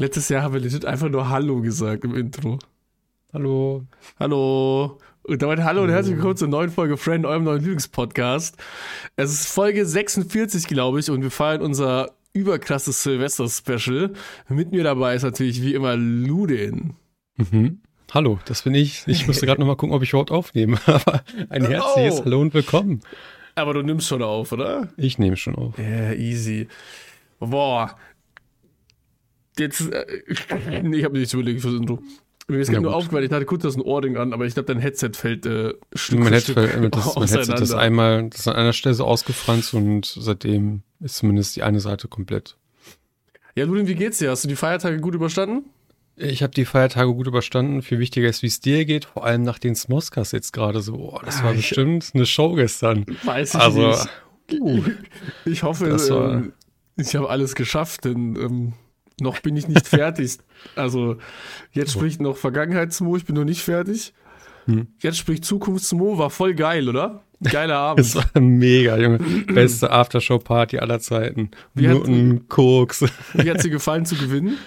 Letztes Jahr haben wir legit einfach nur Hallo gesagt im Intro. Hallo. Hallo. Und damit hallo und herzlich willkommen zur neuen Folge Friend, eurem neuen Lieblingspodcast. Es ist Folge 46, glaube ich, und wir feiern unser überkrasses Silvester-Special. Mit mir dabei ist natürlich wie immer Ludin. Mhm. Hallo, das bin ich. Ich musste gerade nochmal gucken, ob ich überhaupt aufnehme. Aber ein herzliches Oh. Hallo und willkommen. Aber du nimmst schon auf, oder? Ich nehme schon auf. Ja, easy. Boah. Jetzt, äh, nee, ich habe nichts überlegt fürs Intro. Mir ist gerade nur aufgefallen, ich hatte kurz das ein Ohrring an, aber ich glaube, dein Headset fällt äh, Stück mein Headset, Stück das, mein Headset ist einmal das ist an einer Stelle so ausgefranst und seitdem ist zumindest die eine Seite komplett. Ja, Ludin, wie geht's dir? Hast du die Feiertage gut überstanden? Ich habe die Feiertage gut überstanden. Viel wichtiger ist, wie es dir geht, vor allem nach den Smoskas jetzt gerade so. Oh, das war Ah, ich- bestimmt eine Show gestern. Weiß ich Also, nicht. Ich hoffe, war- ähm, ich habe alles geschafft, denn ähm, noch bin ich nicht fertig. Also, jetzt spricht noch Vergangenheitsmo, ich bin noch nicht fertig. Hm. Jetzt spricht Zukunftsmo, war voll geil, oder? Geiler Abend. Es war mega, Junge. Beste Aftershow-Party aller Zeiten. Wie hat- Nur ein Koks. Wie hat dir gefallen zu gewinnen?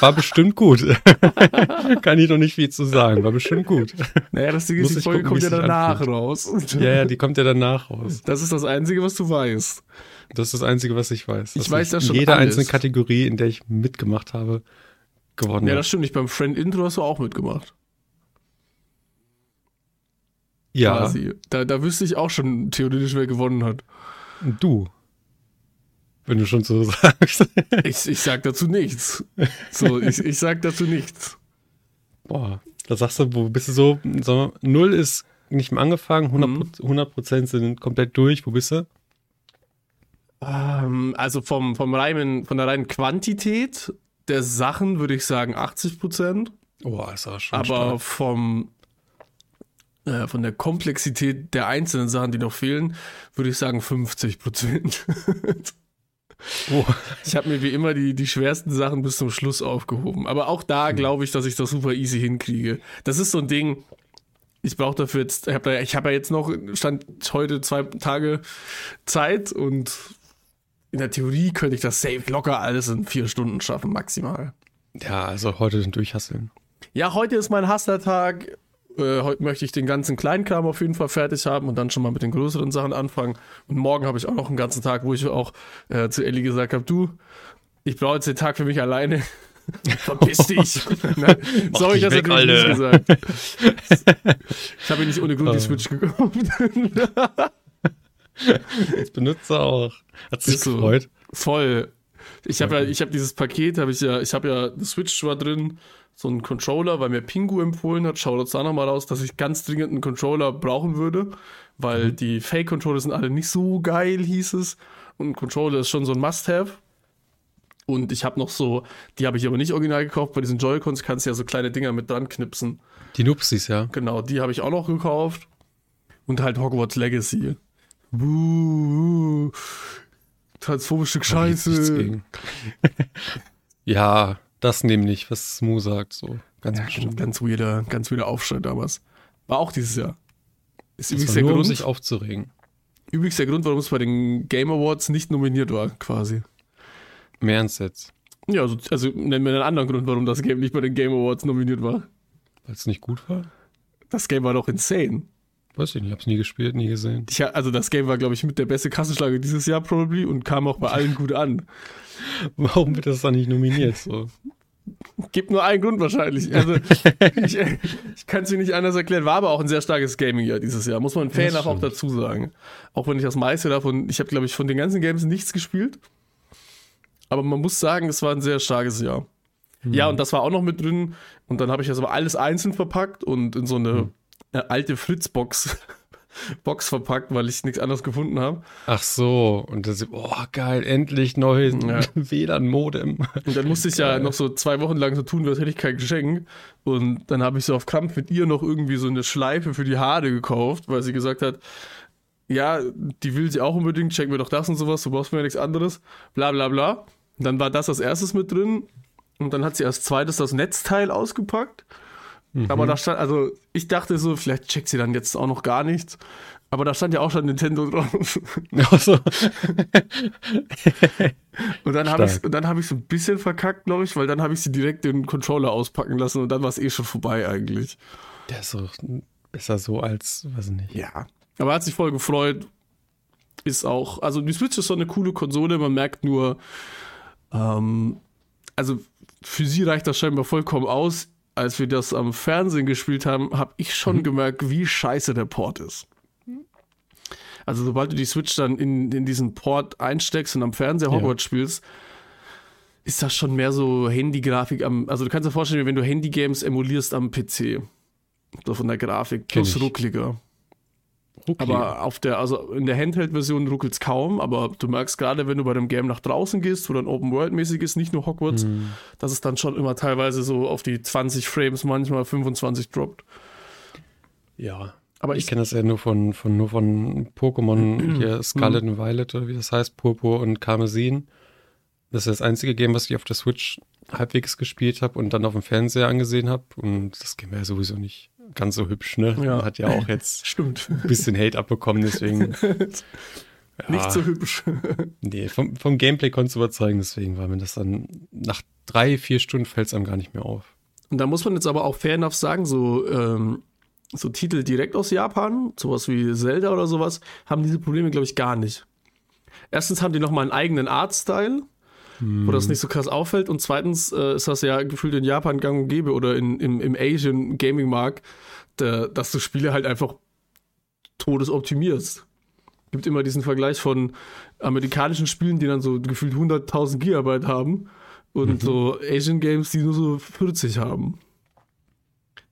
War bestimmt gut. Kann ich noch nicht viel zu sagen. War bestimmt gut. Naja, das Ding ist, die Folge gucken, kommt ja danach anfühlt. raus. Ja, ja, die kommt ja danach raus. Das ist das Einzige, was du weißt. Das ist das Einzige, was ich weiß. Ich weiß das schon Jede alles. einzelne Kategorie, in der ich mitgemacht habe, gewonnen Ja, das stimmt nicht. Beim Friend Intro hast du auch mitgemacht. Ja, Quasi. Da, da wüsste ich auch schon theoretisch, wer gewonnen hat. du. Wenn du schon so sagst. Ich, ich sag dazu nichts. So, ich, ich sag dazu nichts. Boah, da sagst du, wo bist du so? so Null ist nicht mehr angefangen, 100%, Mhm. 100 sind komplett durch. Wo bist du? Ähm, also vom, vom reinen, von der reinen Quantität der Sachen würde ich sagen 80 Prozent. Oh, ist aber schon Aber stark. vom, äh, von der Komplexität der einzelnen Sachen, die noch fehlen, würde ich sagen 50 Prozent. Oh. Ich habe mir wie immer die, die schwersten Sachen bis zum Schluss aufgehoben. Aber auch da glaube ich, dass ich das super easy hinkriege. Das ist so ein Ding. Ich brauche dafür jetzt, ich habe hab ja jetzt noch, stand heute zwei Tage Zeit und in der Theorie könnte ich das safe locker alles in vier Stunden schaffen, maximal. Ja, also heute durchhasseln. Ja, heute ist mein Hustler-Tag. Äh, heute möchte ich den ganzen Kleinkram auf jeden Fall fertig haben und dann schon mal mit den größeren Sachen anfangen. Und morgen habe ich auch noch einen ganzen Tag, wo ich auch äh, zu Ellie gesagt habe, du, ich brauche jetzt den Tag für mich alleine. Verpiss dich. Nein, so habe ich das weg, natürlich nicht Alter. gesagt. Ich habe mir nicht ohne Grund die Oh. Switch gekauft. Jetzt benutzt er auch. Hat sich so. gefreut. Voll. Ich habe ja, ich habe dieses Paket, habe ich ja, ich habe ja eine Switch war drin, so einen Controller, weil mir Pingu empfohlen hat. Schaut uns da nochmal raus, dass ich ganz dringend einen Controller brauchen würde, weil die Fake-Controller sind alle nicht so geil, hieß es. Und ein Controller ist schon so ein Must-Have. Und ich habe noch so, die habe ich aber nicht original gekauft, bei diesen Joy-Cons kannst du ja so kleine Dinger mit dran knipsen. Die Nupsis, ja. Genau, die habe ich auch noch gekauft. Und halt Hogwarts Legacy. Buh, nichts Scheiße. ja, das nämlich, was Smoo sagt, so. Ganz Ja, bestimmt. ganz weirder, ganz weirder Aufschrei damals. War auch dieses Jahr. Ist Das übrigens war der, nur, um Grund, sich aufzuregen. übrigens der Grund, warum es bei den Game Awards nicht nominiert war, quasi. Mehr ernst jetzt. Ja, also, also nennen wir einen anderen Grund, warum das Game nicht bei den Game Awards nominiert war. Weil es nicht gut war? Das Game war doch insane. Weiß ich nicht, hab's nie gespielt, nie gesehen. Ich, also das Game war, glaube ich, mit der beste Kassenschlager dieses Jahr probably und kam auch bei allen gut an. Warum wird das dann nicht nominiert? So? Gibt nur einen Grund wahrscheinlich. Also ich, ich kann es mir nicht anders erklären. War aber auch ein sehr starkes Gaming-Jahr dieses Jahr, muss man fair auch dazu sagen. Auch wenn ich das meiste davon, ich habe glaube ich von den ganzen Games nichts gespielt. Aber man muss sagen, es war ein sehr starkes Jahr. Ja, und das war auch noch mit drin. Und dann habe ich das aber alles einzeln verpackt und in so eine äh, alte Fritz-Box Box verpackt, weil ich nichts anderes gefunden habe. Ach so, und das, oh geil, endlich neues Ja. WLAN-Modem. Und dann musste ich ja noch so zwei Wochen lang so tun, als hätte ich kein Geschenk. Und dann habe ich so auf Krampf mit ihr noch irgendwie so eine Schleife für die Haare gekauft, weil sie gesagt hat, ja, die will sie auch unbedingt, check mir doch das und sowas, du brauchst mir ja nichts anderes, bla bla bla. Und dann war das als erstes mit drin und dann hat sie als zweites das Netzteil ausgepackt Mhm. Aber da stand, also ich dachte so, vielleicht checkt sie dann jetzt auch noch gar nichts. Aber da stand ja auch schon Nintendo drauf. Also. und dann habe ich dann habe ich so ein bisschen verkackt, glaube ich, weil dann habe ich sie direkt den Controller auspacken lassen und dann war es eh schon vorbei eigentlich. Der ist doch besser so als, weiß ich nicht. Ja. Aber hat sich voll gefreut. Ist auch, also die Switch ist so eine coole Konsole, man merkt nur, ähm, also für sie reicht das scheinbar vollkommen aus. Als wir das am Fernsehen gespielt haben, habe ich schon mhm. gemerkt, wie scheiße der Port ist. Also sobald du die Switch dann in, in diesen Port einsteckst und am Fernseher Hogwarts ja. spielst, ist das schon mehr so Handy-Grafik am. Also du kannst dir vorstellen, wenn du Handy-Games emulierst am PC. So von der Grafik. Plus ruckliger. Ruckliger. Aber auf der, also in der Handheld-Version ruckelt es kaum, aber du merkst gerade, wenn du bei dem Game nach draußen gehst, wo dann Open World-mäßig ist, nicht nur Hogwarts, hm. dass es dann schon immer teilweise so auf die 20 Frames, manchmal 25 droppt. Ja, aber ich, ich kenne das ja nur von, von, nur von Pokémon, hier Scarlet und Violet oder wie das heißt, Purpur und Karmesin. Das ist das einzige Game, was ich auf der Switch halbwegs gespielt habe und dann auf dem Fernseher angesehen habe. Und das Game wäre ja sowieso nicht ganz so hübsch, ne? Ja. Hat ja auch jetzt Stimmt. ein bisschen Hate abbekommen, deswegen. ja, nicht so hübsch. nee, vom, vom Gameplay konntest du überzeugen, deswegen war mir das dann nach drei, vier Stunden fällt es einem gar nicht mehr auf. Und da muss man jetzt aber auch fair enough sagen, so ähm, so Titel direkt aus Japan, sowas wie Zelda oder sowas, haben diese Probleme, glaube ich, gar nicht. Erstens haben die nochmal einen eigenen Artstyle, hm. wo das nicht so krass auffällt. Und zweitens äh, ist das ja gefühlt in Japan gang und gäbe oder in, im, im Asian Gaming Markt, dass du Spiele halt einfach todesoptimierst. Gibt immer diesen Vergleich von amerikanischen Spielen, die dann so gefühlt 100.000 Gigabyte haben und mhm. so Asian Games, die nur so 40 haben.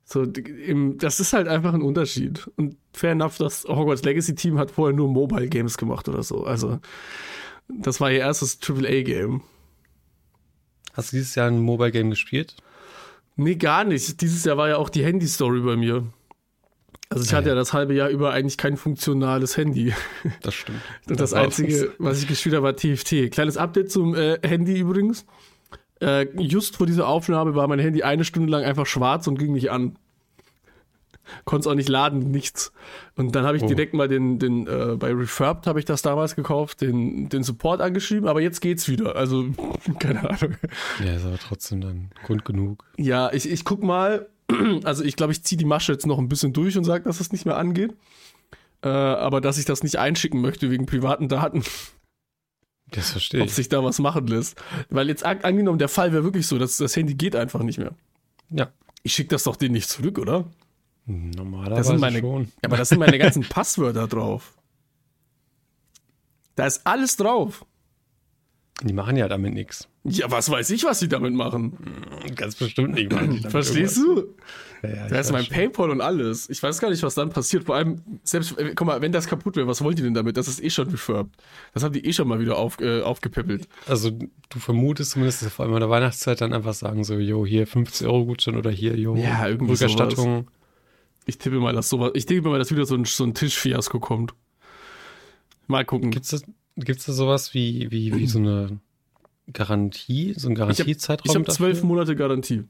So, das ist halt einfach ein Unterschied. Und fair enough, das Hogwarts Legacy Team hat vorher nur Mobile Games gemacht oder so. Also, das war ihr erstes AAA-Game. Hast du dieses Jahr ein Mobile Game gespielt? Nee, gar nicht. Dieses Jahr war ja auch die Handy-Story bei mir. Also ich ah, hatte ja. ja das halbe Jahr über eigentlich kein funktionales Handy. Das stimmt. Und das, das Einzige, was ich gespielt habe, war TFT. Kleines Update zum äh, Handy übrigens. Äh, just vor dieser Aufnahme war mein Handy eine Stunde lang einfach schwarz und ging nicht an. Konnte es auch nicht laden, nichts. Und dann habe ich oh. direkt mal den, den äh, bei Refurbed habe ich das damals gekauft, den, den Support angeschrieben, aber jetzt geht's wieder. Also, keine Ahnung. Ja, ist aber trotzdem dann Grund genug. Ja, ich, ich guck mal, also ich glaube, ich ziehe die Masche jetzt noch ein bisschen durch und sage, dass es das nicht mehr angeht. Äh, aber dass ich das nicht einschicken möchte wegen privaten Daten. Das verstehe ich. Ob sich da was machen lässt. Weil jetzt angenommen, der Fall wäre wirklich so, dass das Handy geht einfach nicht mehr. Ja. Ich schicke das doch denen nicht zurück, oder? Normalerweise das meine, schon. Aber da sind meine ganzen Passwörter drauf. Da ist alles drauf. Die machen ja damit nichts. Ja, was weiß ich, was sie damit machen. Ganz bestimmt nicht. Machen Verstehst du? Ja, ja, da ist mein schon. Paypal und alles. Ich weiß gar nicht, was dann passiert. Vor allem, selbst, äh, guck mal, wenn das kaputt wäre, was wollen die denn damit? Das ist eh schon refurbed. Das haben die eh schon mal wieder auf, äh, aufgepippelt. Also, du vermutest zumindest, vor allem in der Weihnachtszeit dann einfach sagen so, jo, hier 50 Euro Gutschein oder hier, jo, ja, Rückerstattung. Sowas. Ich tippe mal, dass sowas, ich denke mal, dass wieder so ein, so ein Tischfiasko kommt. Mal gucken. Gibt's das, gibt's da sowas wie, wie, wie so eine Garantie, so ein Garantiezeitraum? Ich habe hab zwölf Monate Garantie.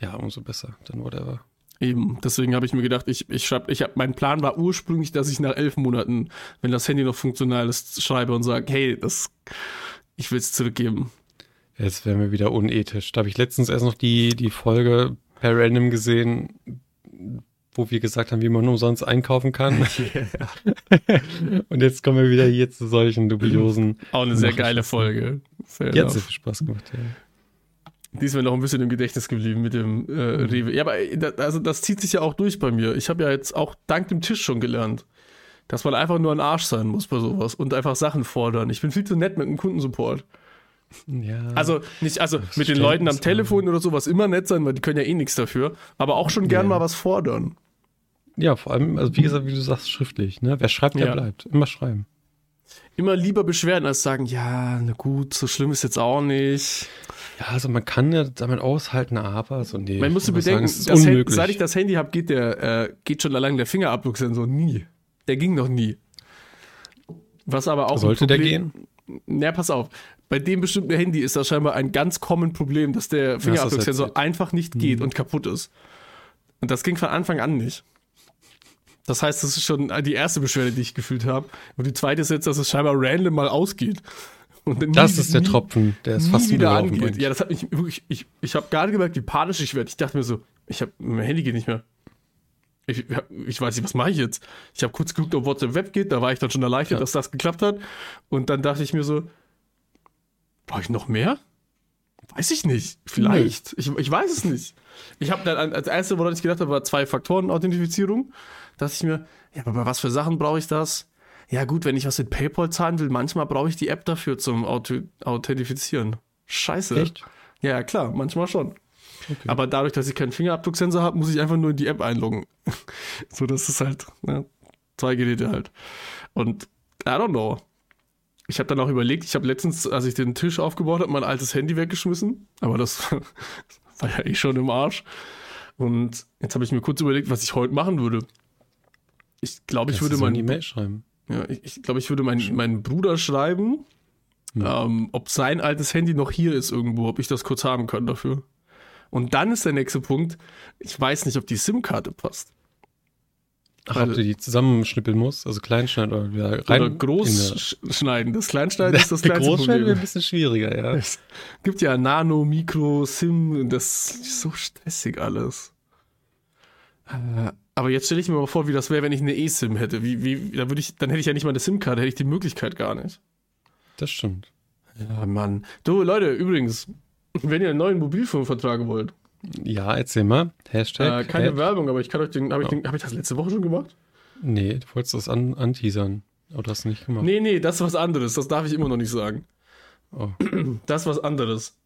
Ja, umso besser, dann whatever. Eben, deswegen habe ich mir gedacht, ich, ich schreibe, ich habe, mein Plan war ursprünglich, dass ich nach elf Monaten, wenn das Handy noch funktional ist, schreibe und sage, hey, das, ich will es zurückgeben. Jetzt wären wir wieder unethisch. Da habe ich letztens erst noch die, die Folge per Random gesehen, wo wir gesagt haben, wie man umsonst einkaufen kann. Yeah. und jetzt kommen wir wieder hier zu solchen dubiosen. Auch eine sehr geile Folge. Sehr Die hat viel Spaß gemacht, ja. Die ist mir noch ein bisschen im Gedächtnis geblieben mit dem äh, Rewe. Ja, aber äh, also das zieht sich ja auch durch bei mir. Ich habe ja jetzt auch dank dem Tisch schon gelernt, dass man einfach nur ein Arsch sein muss bei sowas und einfach Sachen fordern. Ich bin viel zu nett mit dem Kundensupport. Ja. Also nicht, also mit den Leuten am Telefon oder sowas immer nett sein, weil die können ja eh nichts dafür, aber auch schon gern ja. mal was fordern. Ja, vor allem, also wie gesagt, wie du sagst, schriftlich, ne? Wer schreibt, der ja. bleibt. Immer schreiben immer lieber beschweren, als sagen, ja, na gut, so schlimm ist jetzt auch nicht. Ja, also man kann ja damit aushalten, aber so nee. Man muss bedenken, sagen, Handy, seit ich das Handy habe, geht der, äh, geht schon allein der Fingerabdrucksensor nie. Der ging noch nie. Was aber auch. Sollte der gehen? Na, pass auf. Bei dem bestimmten Handy ist das scheinbar ein ganz common Problem, dass der Fingerabdrucksensor ja, einfach nicht geht mhm. und kaputt ist. Und das ging von Anfang an nicht. Das heißt, das ist schon die erste Beschwerde, die ich gefühlt habe. Und die zweite ist jetzt, dass es scheinbar random mal ausgeht. das ist der nie, Tropfen, der ist fast wieder angeht. Bringt. Ja, das hat mich wirklich, ich, ich habe gerade gemerkt, wie panisch ich werde. Ich dachte mir so, ich habe, mein Handy geht nicht mehr. Ich, ich weiß nicht, was mache ich jetzt? Ich habe kurz geguckt, ob WhatsApp Web geht, da war ich dann schon erleichtert, ja. dass das geklappt hat. Und dann dachte ich mir so, brauche ich noch mehr? Weiß ich nicht. Vielleicht. Ich, ich weiß es nicht. Ich habe dann als erste, woran ich gedacht habe, war zwei Faktoren Authentifizierung. Da dachte ich mir, ja, aber bei was für Sachen brauche ich das? Ja, gut, wenn ich was mit PayPal zahlen will, manchmal brauche ich die App dafür zum Auto Authentifizieren. Scheiße. Echt? Ja, klar, manchmal schon. Okay. Aber dadurch, dass ich keinen Fingerabdrucksensor habe, muss ich einfach nur in die App einloggen. so, das ist halt, ne, zwei Geräte halt. Und I don't know. Ich habe dann auch überlegt, ich habe letztens, als ich den Tisch aufgebaut habe, mein altes Handy weggeschmissen. Aber das war ja eh schon im Arsch. Und jetzt habe ich mir kurz überlegt, was ich heute machen würde. Ich glaube, ich würde mein. E-Mail schreiben. Ja, ich, ich glaube, ich würde meinen, meinen Bruder schreiben, hm. ähm, ob sein altes Handy noch hier ist irgendwo, ob ich das kurz haben kann dafür. Und dann ist der nächste Punkt, ich weiß nicht, ob die SIM-Karte passt. Ach, Weil, ob du die zusammenschnippeln musst, also kleinschneiden oder wieder rein. Oder groß schneiden. Das Kleinschneiden ist das kleinste Großschneiden wäre ein bisschen schwieriger, ja. Es gibt ja Nano, Mikro, SIM, das ist so stressig alles. Äh, aber jetzt stelle ich mir mal vor, wie das wäre, wenn ich eine E-SIM hätte. Wie, wie, da würde ich, dann hätte ich ja nicht mal eine SIM-Karte, hätte ich die Möglichkeit gar nicht. Das stimmt. Ja, Mann. Du, Leute, übrigens, wenn ihr einen neuen Mobilfunkvertrag wollt. Ja, erzähl mal. Hashtag. Äh, keine Head. Werbung, aber ich kann euch den. Habe ich, oh. hab ich das letzte Woche schon gemacht? Nee, du wolltest das an, anteasern. Aber du hast nicht gemacht. Nee, nee, das ist was anderes. Das darf ich immer noch nicht sagen. Oh. Das ist was anderes.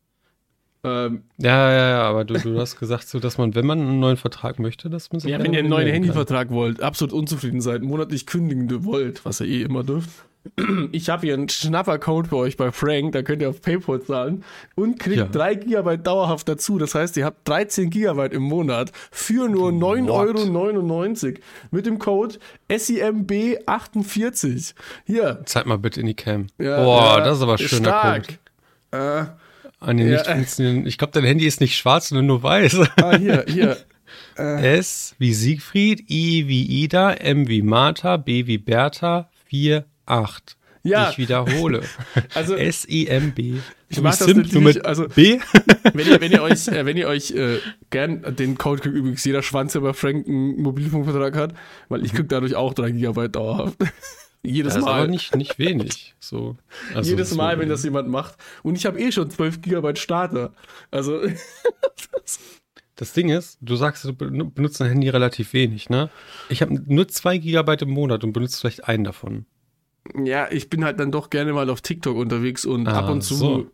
Ähm, ja, ja, ja, aber du, du hast gesagt, so, dass man, wenn man einen neuen Vertrag möchte, dass man sich. Ja, wenn ihr einen neuen Handyvertrag wollt, absolut unzufrieden seid, monatlich kündigen wollt, was ihr eh immer dürft, ich habe hier einen Schnapper-Code für euch bei Frank, da könnt ihr auf PayPal zahlen und kriegt ja. 3 GB dauerhaft dazu. Das heißt, ihr habt 13 GB im Monat für nur 9,99 Euro mit dem Code SIMB48. Hier. Zeig mal bitte in die Cam. Ja, Boah, ja, das ist aber ein schöner stark. Code. Äh, An den ja. nicht funktionierenden. Ich glaube, dein Handy ist nicht schwarz, sondern nur weiß. Ah, hier, hier. Äh. S wie Siegfried, I wie Ida, M wie Martha, B wie Bertha, 4 8. Ja. Ich wiederhole. Also S-E-M-B. Ich mache das natürlich, mit also B. wenn ihr, wenn ihr euch, äh, wenn ihr euch äh, gern den Code kriegt, übrigens jeder Schwanz, der bei Frank einen Mobilfunkvertrag hat, weil ich krieg dadurch auch 3 GB dauerhaft. Jedes das Mal. Ist aber nicht, nicht wenig. So. Also, Jedes Mal, so wenn das jemand macht. Und ich habe eh schon 12 GB Starter. Also. das Ding ist, du sagst, du benutzt dein Handy relativ wenig, ne? Ich habe nur 2 GB im Monat und benutze vielleicht einen davon. Ja, ich bin halt dann doch gerne mal auf TikTok unterwegs und ah, ab und zu. So.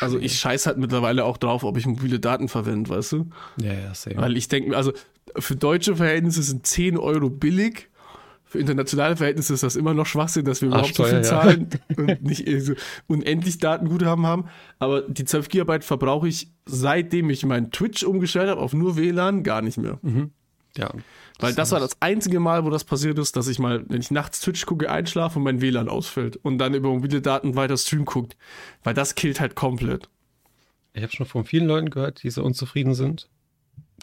Also ich scheiß halt mittlerweile auch drauf, ob ich mobile Daten verwende, weißt du? Ja, ja, sehr. Weil ich denke, also für deutsche Verhältnisse sind 10 Euro billig. Für internationale Verhältnisse ist das immer noch Schwachsinn, dass wir überhaupt so viel zahlen ja. und nicht so unendlich Datenguthaben haben. Aber die 12 Gigabyte verbrauche ich, seitdem ich meinen Twitch umgestellt habe auf nur WLAN, gar nicht mehr. Mhm. Ja. Weil das war das einzige Mal, wo das passiert ist, dass ich mal, wenn ich nachts Twitch gucke, einschlafe und mein WLAN ausfällt und dann über mobile Daten weiter Stream guckt. Weil das killt halt komplett. Ich habe schon von vielen Leuten gehört, die so unzufrieden sind.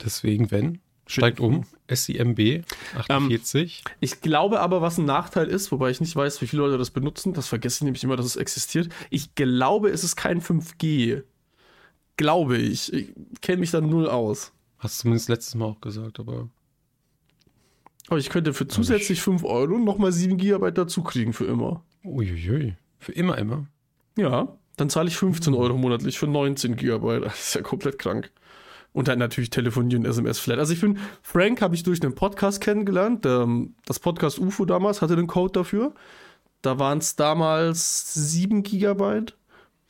Deswegen, wenn, steigt um. SIMB 48. Ähm, ich glaube aber, was ein Nachteil ist, wobei ich nicht weiß, wie viele Leute das benutzen, das vergesse ich nämlich immer, dass es existiert. Ich glaube, es ist kein 5G. Glaube ich. Ich kenne mich da null aus. Hast du zumindest letztes Mal auch gesagt, aber. Aber ich könnte für zusätzlich 5 Euro nochmal 7 GB dazu kriegen für immer. Uiuiui. Für immer, immer? Ja. Dann zahle ich 15 Euro monatlich für 19 GB. Das ist ja komplett krank. Und dann natürlich telefonieren, SMS-Flat. Also ich finde, Frank habe ich durch einen Podcast kennengelernt. Ähm, das Podcast UFO damals hatte den Code dafür. Da waren es damals 7 GB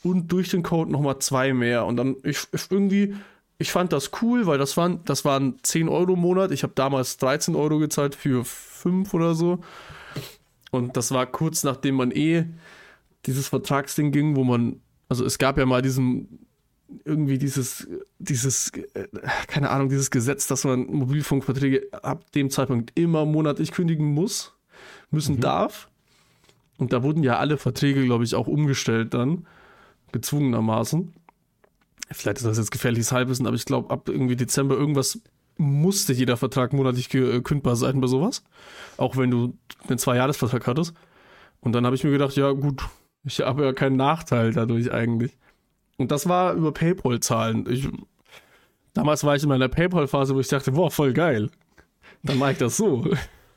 und durch den Code nochmal zwei mehr. Und dann ich, ich irgendwie ich fand das cool, weil das waren, das waren 10 Euro im Monat. Ich habe damals 13 Euro gezahlt für 5 oder so. Und das war kurz nachdem man eh dieses Vertragsding ging, wo man, also es gab ja mal diesen, irgendwie dieses, dieses, äh, keine Ahnung, dieses Gesetz, dass man Mobilfunkverträge ab dem Zeitpunkt immer monatlich kündigen muss, müssen mhm. darf. Und da wurden ja alle Verträge, glaube ich, auch umgestellt dann, gezwungenermaßen vielleicht ist das jetzt gefährliches Halbwissen, aber ich glaube, ab irgendwie Dezember irgendwas musste jeder Vertrag monatlich äh, kündbar sein bei sowas. Auch wenn du einen Zwei-Jahres-Vertrag hattest. Und dann habe ich mir gedacht, ja gut, ich habe ja keinen Nachteil dadurch eigentlich. Und das war über PayPal-Zahlen. damals war ich in meiner PayPal-Phase, wo ich dachte, boah, voll geil. Dann mache ich das so.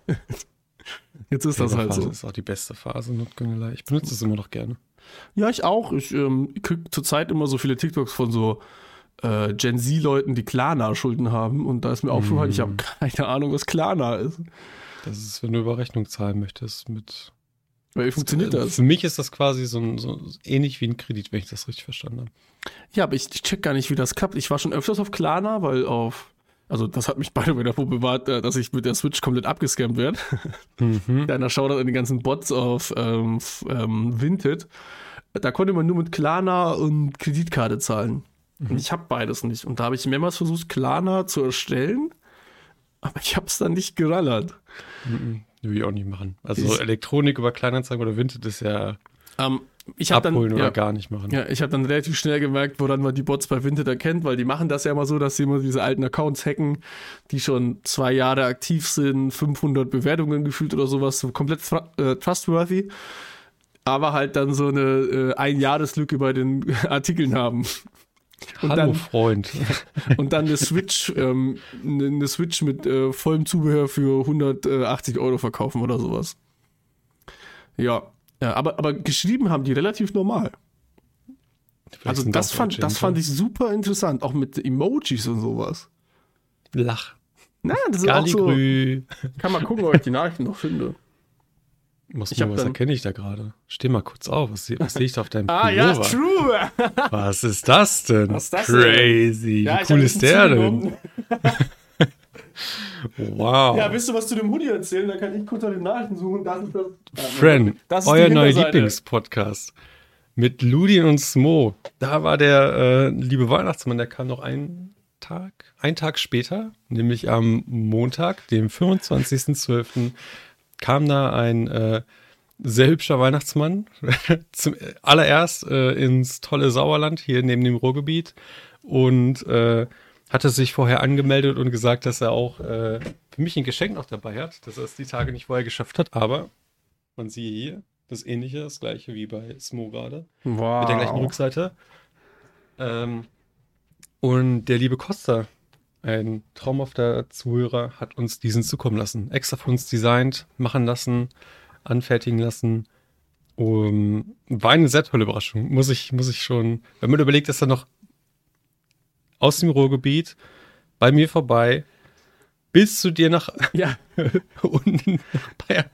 Jetzt ist das halt so. Das ist auch die beste Phase, not gonna lie. Ich benutze es immer noch gerne. Ja, ich auch. Ich ähm, kriege zurzeit immer so viele TikToks von so äh, Gen Z-Leuten, die Klarna-Schulden haben. Und da ist mir aufgefallen, mm. ich habe keine Ahnung, was Klarna ist. Das ist, wenn du über Rechnung zahlen möchtest mit wie funktioniert das? Für mich ist das quasi so, so, ähnlich wie ein Kredit, wenn ich das richtig verstanden habe. Ja, aber ich, ich check gar nicht, wie das klappt. Ich war schon öfters auf Klarna, weil auf, also das hat mich beide wieder davor bewahrt, äh, dass ich mit der Switch komplett abgescampt werde. Mhm. Deiner Shoutout an die ganzen Bots auf ähm, ähm, Vinted. Da konnte man nur mit Klarna und Kreditkarte zahlen. Mhm. Und ich habe beides nicht. Und da habe ich mehrmals versucht, Klarna zu erstellen, aber ich habe es dann nicht gerallert. Mhm. Will ich auch nicht machen. Also Elektronik über Kleinanzeigen oder Vinted ist ja ähm, ich abholen dann, oder ja, gar nicht machen. Ja, ich habe dann relativ schnell gemerkt, woran man die Bots bei Vinted erkennt, weil die machen das ja immer so, dass sie immer diese alten Accounts hacken, die schon zwei Jahre aktiv sind, 500 Bewertungen gefühlt oder sowas, so komplett äh, trustworthy, aber halt dann so eine äh, Einjahreslücke bei den Artikeln haben. Und Hallo dann, Freund. Und dann eine Switch, ähm, eine Switch mit äh, vollem Zubehör für 180 Euro verkaufen oder sowas. Ja, ja aber, aber geschrieben haben die relativ normal. Also das fand, das fand ich super interessant, auch mit Emojis und sowas. Lach. Na, das ist auch so. Kann mal gucken, ob ich die Nachrichten noch finde. Muss ich mal, was erkenne ich da gerade? Steh mal kurz auf. Was, was sehe ich da auf deinem Ah, ja, true. was ist das denn? Was ist das Crazy. Denn? Wie cool ist der denn? wow. Ja, willst du was zu dem Hoodie erzählen? Dann kann ich kurz nach den Nachrichten suchen. Das ist das. Friend, das ist euer neuer Lieblingspodcast. Mit Ludin und Smo. Da war der äh, liebe Weihnachtsmann, der kam noch einen Tag, einen Tag später, nämlich am Montag, dem 25.12 kam da ein äh, sehr hübscher Weihnachtsmann zum allererst äh, ins tolle Sauerland hier neben dem Ruhrgebiet und äh, hatte sich vorher angemeldet und gesagt, dass er auch äh, für mich ein Geschenk noch dabei hat, dass er es die Tage nicht vorher geschafft hat. Aber man sieht hier das Ähnliche, das gleiche wie bei Smo gerade. Wow. Mit der gleichen Rückseite. Ähm, und der liebe Costa, ein traumhafter Zuhörer hat uns diesen zukommen lassen. Extra für uns designt, machen lassen, anfertigen lassen. Um, war eine sehr tolle Überraschung. Muss ich, muss ich schon, wenn man überlegt, dass er noch aus dem Ruhrgebiet bei mir vorbei bis zu dir nach ja. unten nach Bayern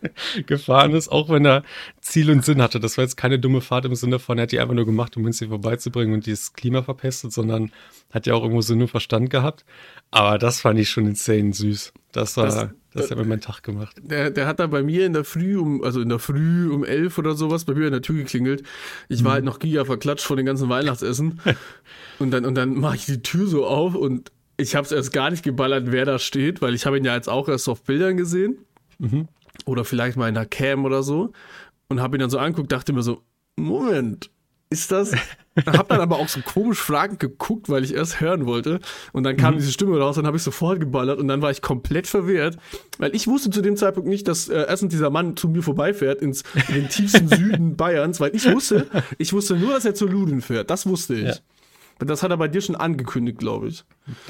gefahren ist, auch wenn er Ziel und Sinn hatte. Das war jetzt keine dumme Fahrt im Sinne von, er hat die einfach nur gemacht, um uns hier vorbeizubringen und dieses Klima verpestet, sondern hat ja auch irgendwo Sinn und Verstand gehabt. Aber das fand ich schon insane süß. Das war, das, das hat mir meinen Tag gemacht. Der, der hat da bei mir in der Früh um, also in der Früh um elf oder sowas bei mir in der Tür geklingelt. Ich war mhm. halt noch giga verklatscht von den ganzen Weihnachtsessen. und dann, und dann mache ich die Tür so auf und ich habe es erst gar nicht geballert, wer da steht, weil ich habe ihn ja jetzt auch erst auf Bildern gesehen. Mhm. Oder vielleicht mal in der Cam oder so. Und habe ihn dann so angeguckt, dachte mir so, Moment, ist das? hab dann aber auch so komisch fragend geguckt, weil ich erst hören wollte. Und dann kam mhm. diese Stimme raus, dann habe ich sofort geballert und dann war ich komplett verwehrt, weil ich wusste zu dem Zeitpunkt nicht, dass äh, erstens dieser Mann zu mir vorbeifährt ins in den tiefsten Süden Bayerns, weil ich wusste, ich wusste nur, dass er zu Luden fährt. Das wusste ich. Ja. Das hat er bei dir schon angekündigt, glaube ich.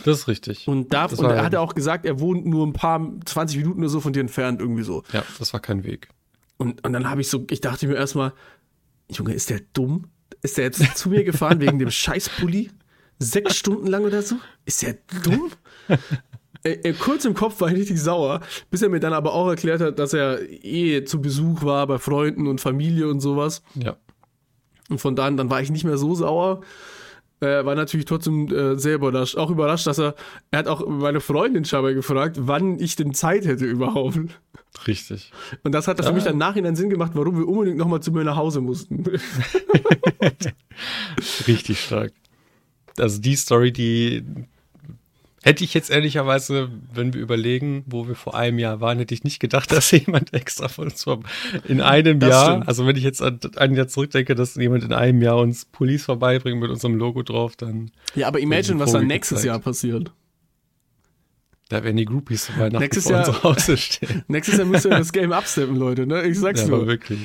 Das ist richtig. Und, da, und er hat auch gesagt, er wohnt nur ein paar, 20 Minuten oder so von dir entfernt, irgendwie so. Ja, das war kein Weg. Und, und dann habe ich so, ich dachte mir erstmal, Junge, ist der dumm? Ist der jetzt zu mir gefahren wegen dem Scheißpulli? Sechs Stunden lang oder so? Ist der dumm? er, er, kurz im Kopf war ich richtig sauer, bis er mir dann aber auch erklärt hat, dass er eh zu Besuch war bei Freunden und Familie und sowas. Ja. Und von dann, dann war ich nicht mehr so sauer äh, war natürlich trotzdem äh, sehr überrascht. Auch überrascht, dass er, er hat auch meine Freundin Schaber gefragt, wann ich denn Zeit hätte überhaupt. Richtig. Und das hat das ja. für mich dann nachhinein Sinn gemacht, warum wir unbedingt nochmal zu mir nach Hause mussten. Richtig stark. Also die Story, die Hätte ich jetzt ehrlicherweise, wenn wir überlegen, wo wir vor einem Jahr waren, hätte ich nicht gedacht, dass jemand extra von uns in einem das Jahr, stimmt. also wenn ich jetzt an ein Jahr zurückdenke, dass jemand in einem Jahr uns Police vorbeibringt mit unserem Logo drauf, dann. Ja, aber imagine, was dann nächstes Jahr passiert. Da werden die Groupies zu Weihnachten Nächstes vor Jahr- unser Hause stehen. Nächstes Jahr müsst ihr das Game absteppen, Leute, ne? Ich sag's Ja, nur. wirklich.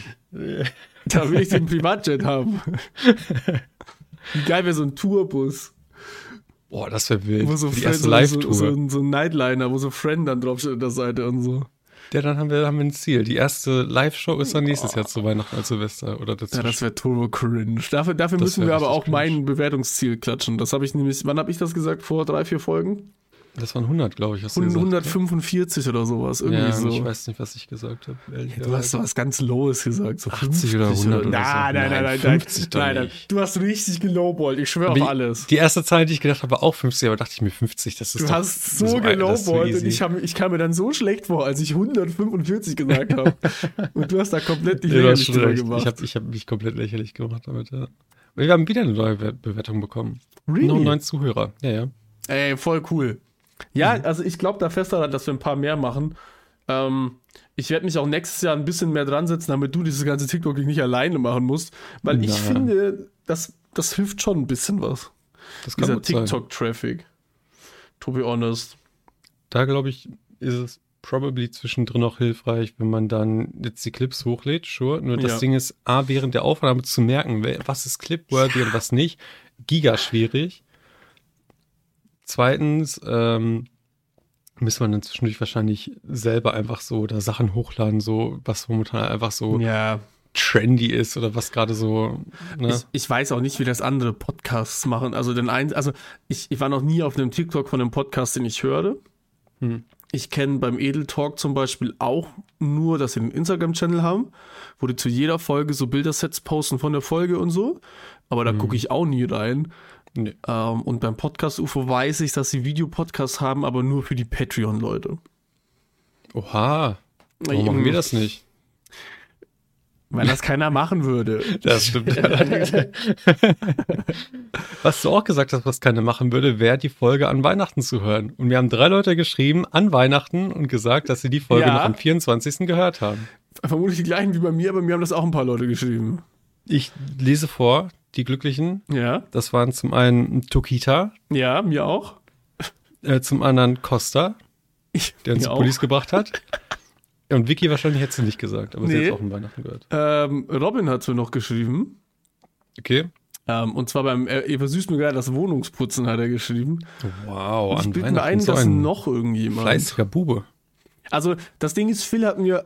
Da will ich den Privatjet haben. Wie geil wäre so ein Tourbus. Boah, das wäre wild. Wo so, die erste so, so, Live-Tour. so, ein- so ein Nightliner, wo so Friend dann draufsteht an der Seite und so. Ja, dann haben wir, haben wir ein Ziel. Die erste Live-Show ist dann nächstes Jahr zu Weihnachten als Silvester oder dazu. Ja, das wäre turbo cringe. Dafür, dafür müssen wir aber auch mein Bewertungsziel klatschen. Das habe ich nämlich, wann habe ich das gesagt? Vor drei, vier Folgen? Das waren 100, glaube ich. Hast du gesagt, 145 oder sowas. ne? Irgendwie Ja, so. ich weiß nicht, was ich gesagt habe. Du hast so was ganz Lowes gesagt. So 80 oder 100 oder so. Nein, nein, nein, Nein, nein. 50 doch nein, nein. Du hast richtig gelowballt. Ich schwöre auf alles. Die erste Zahl, die ich gedacht habe, war auch 50, aber dachte ich mir 50, das ist Du doch hast so, ist gelowballt und ich, hab, ich kam mir dann so schlecht vor, als ich 145 gesagt habe. und du hast da komplett die lächerlich drüber gemacht. Ich habe ich hab mich komplett lächerlich gemacht damit, ja. Wir haben wieder eine neue Be- Bewertung bekommen. Really? Noch neuen Zuhörer. Ja, ja. Ey, voll cool. Ja, Mhm. also ich glaube da fest daran, dass wir ein paar mehr machen. Ähm, ich werde mich auch nächstes Jahr ein bisschen mehr dran setzen, damit du dieses ganze TikTok nicht alleine machen musst. Weil ich Na. finde, das, das hilft schon ein bisschen was. Das kann Dieser. TikTok-Traffic. To be honest. Da glaube ich, ist es probably zwischendrin auch hilfreich, wenn man dann jetzt die Clips hochlädt, sure. Nur das Ja. Ding ist, A, während der Aufnahme zu merken, was ist clipworthy und was nicht, giga schwierig. Zweitens, ähm, müssen wir dann zwischendurch wahrscheinlich selber einfach so oder Sachen hochladen, so was momentan einfach so Ja. trendy ist oder was gerade so. Ne? Ich, ich weiß auch nicht, wie das andere Podcasts machen. Also, den ein, also ich, ich war noch nie auf einem TikTok von einem Podcast, den ich höre. Hm. Ich kenne beim Edel Talk zum Beispiel auch nur, dass sie einen Instagram-Channel haben, wo die zu jeder Folge so Bildersets posten von der Folge und so. Aber da Hm. gucke ich auch nie rein. Nee. Ähm, und beim Podcast UFO weiß ich, dass sie Videopodcasts haben, aber nur für die Patreon-Leute. Oha. Warum machen wir das nicht? Weil das keiner machen würde. Das stimmt. was du auch gesagt hast, was keiner machen würde, wäre die Folge an Weihnachten zu hören. Und wir haben drei Leute geschrieben an Weihnachten und gesagt, dass sie die Folge Ja. noch am 24. gehört haben. Vermutlich die gleichen wie bei mir, aber mir haben das auch ein paar Leute geschrieben. Ich lese vor, die Glücklichen. Ja, Das waren zum einen Tokita, ja, mir auch. äh, zum anderen Costa, Ich, der uns die. Police gebracht hat. Und Vicky wahrscheinlich hätte sie nicht gesagt, aber sie Nee. hat es auch an Weihnachten gehört. Ähm, Robin hat mir noch geschrieben. Okay. Ähm, und zwar beim, er versüßt mir gerade das Wohnungsputzen, hat er geschrieben. Wow, ich an bilde mir ein, so dass ein noch irgendjemand. fleißiger Bube. Also, das Ding ist, Phil hat mir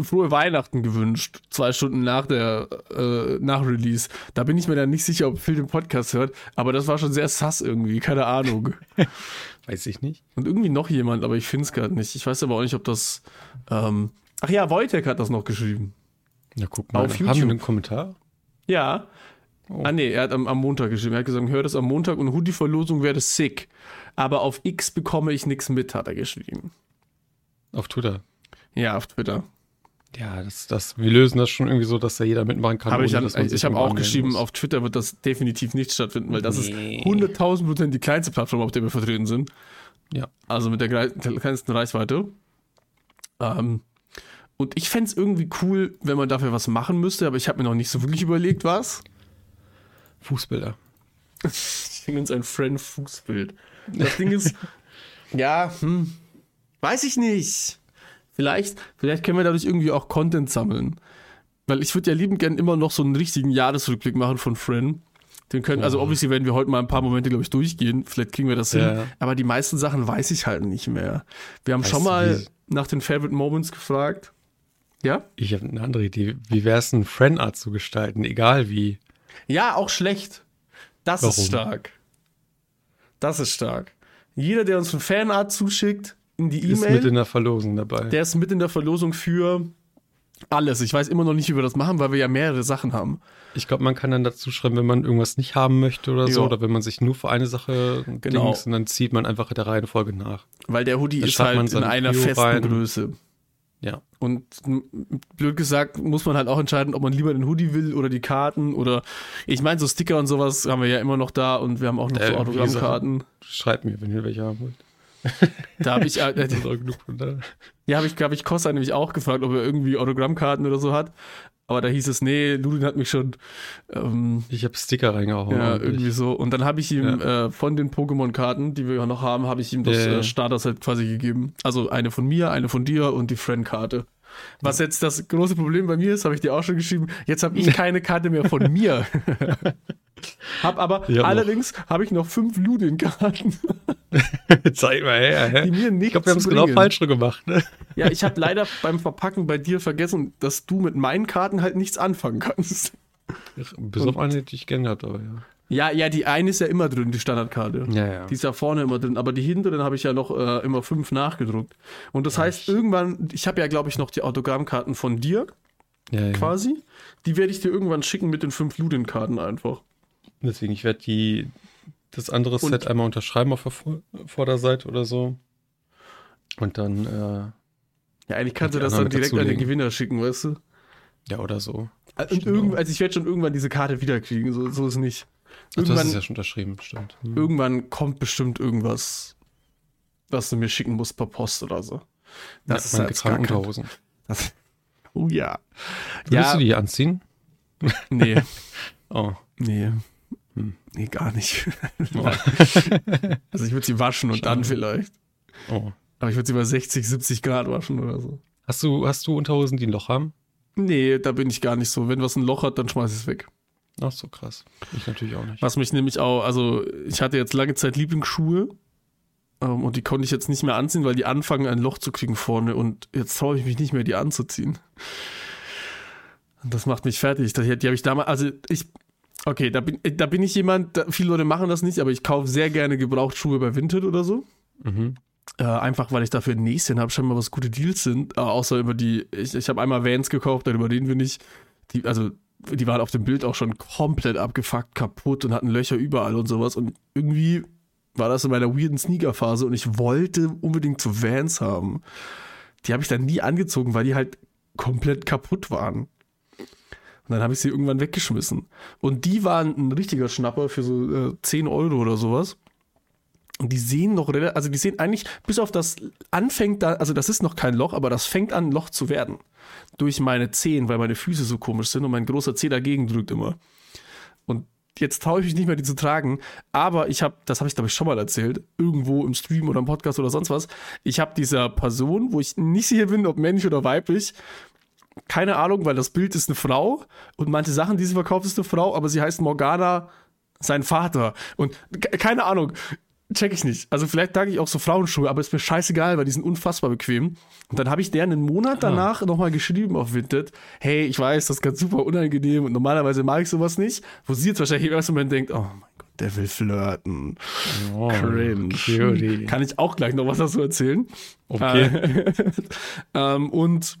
frohe Weihnachten gewünscht, zwei Stunden nach der äh, nach Release. Da bin ich mir dann nicht sicher, ob Phil den Podcast hört, aber das war schon sehr sass irgendwie, keine Ahnung. Weiß ich nicht. Und irgendwie noch jemand, aber ich finde es gerade nicht. Ich weiß aber auch nicht, ob das. Ähm, ach ja, Wojtek hat das noch geschrieben. Na, guck mal. Auf Haben wir YouTube. einen Kommentar? Ja. Oh. Ah nee, er hat am, am Montag geschrieben. Er hat gesagt, hör das am Montag und Hoodie-Verlosung wäre sick. Aber auf X bekomme ich nichts mit, hat er geschrieben. Auf Twitter. Ja, auf Twitter. Ja, das, das, wir lösen das schon irgendwie so, dass da jeder mitmachen kann. Habe ich, ohne sich ich habe auch geschrieben, muss. auf Twitter wird das definitiv nicht stattfinden, weil das Nee. ist 100.000 Prozent die kleinste Plattform, auf der wir vertreten sind. Ja. Also mit der kleinsten Reichweite. Ähm, und ich fände es irgendwie cool, wenn man dafür was machen müsste, aber ich habe mir noch nicht so wirklich überlegt, was. Fußbilder. Ich finde uns ein Friend-Fußbild. Das Ding ist, ja, hm, weiß ich nicht. Vielleicht, vielleicht können wir dadurch irgendwie auch Content sammeln. Weil ich würde ja liebend gern immer noch so einen richtigen Jahresrückblick machen von Friend. Den können, also Oh. obviously werden wir heute mal ein paar Momente, glaube ich, durchgehen. Vielleicht kriegen wir das hin. Ja. Aber die meisten Sachen weiß ich halt nicht mehr. Wir haben Weißt schon mal wie- nach den Favorite Moments gefragt. Ja? Ich habe eine andere Idee. Wie wäre es, einen Friendart zu gestalten, egal wie? Ja, auch schlecht. Das Warum? ist stark. Das ist stark. Jeder, der uns ein Fanart zuschickt in die Ist mit E-Mail, in der Verlosung dabei. der ist mit in der Verlosung für alles. Ich weiß immer noch nicht, wie wir das machen, weil wir ja mehrere Sachen haben. ich glaube, man kann dann dazu schreiben, wenn man irgendwas nicht haben möchte oder so, Ja. oder wenn man sich nur für eine Sache Genau. dings und dann zieht man einfach der Reihenfolge nach. Weil der Hoodie ist halt in einer Prio festen rein. Größe. Ja. Und blöd gesagt, muss man halt auch entscheiden, ob man lieber den Hoodie will oder die Karten oder ich meine, so Sticker und sowas haben wir ja immer noch da und wir haben auch noch Äh, so Autogrammkarten. Schreibt mir, wenn ihr welche haben wollt. Da habe ich, äh. Ja, habe ich, glaube ich, Costa nämlich auch gefragt, ob er irgendwie Autogrammkarten oder so hat. aber da hieß es, nee, Ludin hat mich schon. Ähm, ich habe Sticker reingehauen. Ja, irgendwie so. Und dann habe ich ihm ja. äh, von den Pokémon-Karten, die wir ja noch haben, habe ich ihm das äh, äh Starter-Set quasi gegeben. Also eine von mir, eine von dir und die Friend-Karte. Was jetzt das große Problem bei mir ist, habe ich dir auch schon geschrieben. Jetzt habe ich keine Karte mehr von mir. hab aber ja, allerdings habe ich noch fünf Ludin-Karten. Zeig mal her, hä? Die mir nichts Ich glaube, wir haben es genau falsch gemacht. Ne? Ja, ich habe leider beim Verpacken bei dir vergessen, dass du mit meinen Karten halt nichts anfangen kannst. Bis auf eine, die ich gerne hatte, aber ja. Ja, ja, die eine ist ja immer drin, die Standardkarte. Ja, ja. Die ist ja vorne immer drin, aber die hinteren habe ich ja noch äh, immer fünf nachgedruckt. Und das ja, heißt, irgendwann, ich habe ja, glaube ich, noch die Autogrammkarten von dir, ja. quasi. Die werde ich dir irgendwann schicken mit den fünf Ludin-Karten einfach. Deswegen, ich werde die das andere und, Set einmal unterschreiben auf der Vorderseite oder so. Und dann. Äh, ja, eigentlich kannst du das dann direkt an den Gewinner schicken, weißt du? Ja, oder so. Und irgend, also ich werde schon irgendwann diese Karte wiederkriegen, so, so ist nicht. Irgendwann, Ach, das ist ja schon unterschrieben, stimmt. Hm. Irgendwann kommt bestimmt irgendwas, was du mir schicken musst per Post oder so. Das ja, ist halt Unterhosen. Das, oh ja. Willst ja. du die anziehen? Nee. oh. Nee. Hm. Nee, gar nicht. Oh. also ich würde sie waschen und dann vielleicht. Oh. Aber ich würde sie bei 60, 70 Grad waschen oder so. Hast du, hast du Unterhosen, die ein Loch haben? Nee, da bin ich gar nicht so. Wenn was ein Loch hat, dann schmeiß ich es weg. Ach so, krass. Ich natürlich auch nicht. Was mich nämlich auch, also ich hatte jetzt lange Zeit Lieblingsschuhe ähm, und die konnte ich jetzt nicht mehr anziehen, weil die anfangen ein Loch zu kriegen vorne und jetzt traue ich mich nicht mehr, die anzuziehen. Und das macht mich fertig. Die, die habe ich damals, also ich, okay, da bin, da bin ich jemand, da, viele Leute machen das nicht, aber ich kaufe sehr gerne Gebrauchtschuhe bei Vinted oder so. Mhm. Äh, einfach weil ich dafür ein Näschen habe, scheinbar was gute Deals sind. Äh, außer über die, ich, ich habe einmal Vans gekauft, dann über den bin ich. Die, also die waren auf dem Bild auch schon komplett abgefuckt, kaputt und hatten Löcher überall und sowas. Und irgendwie war das in meiner weirden Sneaker-Phase und ich wollte unbedingt zu Vans haben. Die habe ich dann nie angezogen, weil die halt komplett kaputt waren. Und dann habe ich sie irgendwann weggeschmissen. Und die waren ein richtiger Schnapper für so äh, 10 Euro oder sowas. Und die sehen noch relativ, also die sehen eigentlich, bis auf das anfängt da, also das ist noch kein Loch, aber das fängt an, Loch zu werden. Durch meine Zehen, weil meine Füße so komisch sind und mein großer Zeh dagegen drückt immer. Und jetzt traue ich mich nicht mehr, die zu tragen. Aber ich habe, das habe ich glaube ich schon mal erzählt, irgendwo im Stream oder im Podcast oder sonst was. Ich habe dieser Person, wo ich nicht sicher bin, ob männlich oder weiblich, keine Ahnung, weil das Bild ist eine Frau und manche Sachen, die sie verkauft, ist eine Frau, aber sie heißt Morgana, sein Vater. Und keine Ahnung, check ich nicht. Also vielleicht trage ich auch so Frauenschuhe, aber ist mir scheißegal, weil die sind unfassbar bequem. Und dann habe ich deren einen Monat danach ah. nochmal geschrieben auf Vinted, hey, ich weiß, das ist ganz super unangenehm und normalerweise mag ich sowas nicht. Wo sie jetzt wahrscheinlich im ersten Moment denkt, oh mein Gott, der will flirten. Oh, Cringe. Cutie. Kann ich auch gleich noch was dazu erzählen. Okay. ähm, und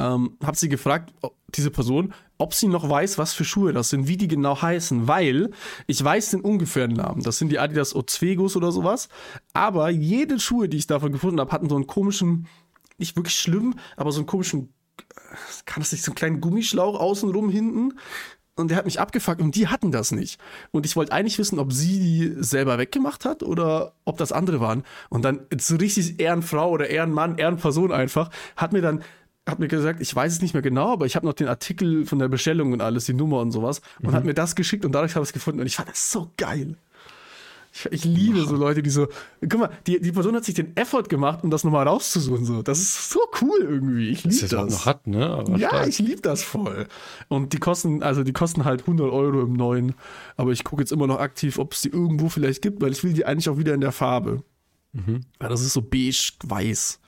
ähm, habe sie gefragt, diese Person, ob sie noch weiß, was für Schuhe das sind, wie die genau heißen, weil ich weiß den ungefähren Namen. Das sind die Adidas Ozwegos oder sowas. Aber jede Schuhe, die ich davon gefunden habe, hatten so einen komischen, nicht wirklich schlimm, aber so einen komischen, kann das nicht, so einen kleinen Gummischlauch außenrum hinten. Und der hat mich abgefuckt und die hatten das nicht. Und ich wollte eigentlich wissen, ob sie die selber weggemacht hat oder ob das andere waren. Und dann so richtig Ehrenfrau oder Ehrenmann, Ehrenperson einfach, hat mir dann hat mir gesagt, ich weiß es nicht mehr genau, aber ich habe noch den Artikel von der Bestellung und alles, die Nummer und sowas, und mhm. hat mir das geschickt und dadurch habe ich es gefunden und ich fand das so geil. Ich, ich liebe so Leute, die so, guck mal, die, die Person hat sich den Effort gemacht, um das nochmal rauszusuchen. So. Das ist so cool irgendwie. Ich liebe das. das. noch hat, ne? Aber ja, stark. ich liebe das voll. Und die kosten, also die kosten halt 100 Euro im neuen. Aber ich gucke jetzt immer noch aktiv, ob es die irgendwo vielleicht gibt, weil ich will die eigentlich auch wieder in der Farbe. Mhm. Ja, das ist so beige-weiß.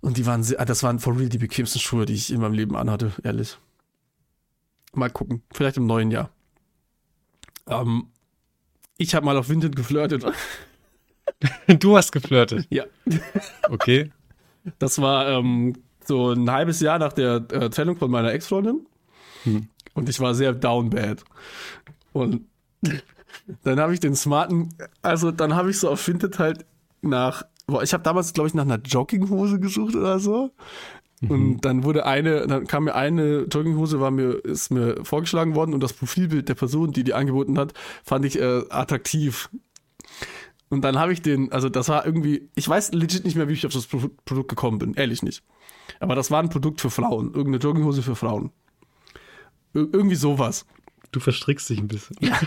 Und die waren, sehr, das waren for real die bequemsten Schuhe, die ich in meinem Leben anhatte, ehrlich. Mal gucken, vielleicht im neuen Jahr. Ähm, ich habe mal auf Vinted geflirtet. Du hast geflirtet? Ja. Okay. Das war ähm, so ein halbes Jahr nach der äh, Trennung von meiner Ex-Freundin. Hm. Und ich war sehr down bad. Und dann habe ich den smarten, also dann habe ich so auf Vinted halt nach Boah, ich habe damals, glaube ich, nach einer Jogginghose gesucht oder so. Mhm. Und dann wurde eine, dann kam mir eine Jogginghose, war mir, ist mir vorgeschlagen worden und das Profilbild der Person, die die angeboten hat, fand ich äh, attraktiv. Und dann habe ich den, also das war irgendwie, ich weiß legit nicht mehr, wie ich auf das Produkt gekommen bin, ehrlich nicht. Aber das war ein Produkt für Frauen, irgendeine Jogginghose für Frauen. Ir irgendwie sowas. Du verstrickst dich ein bisschen. Ja,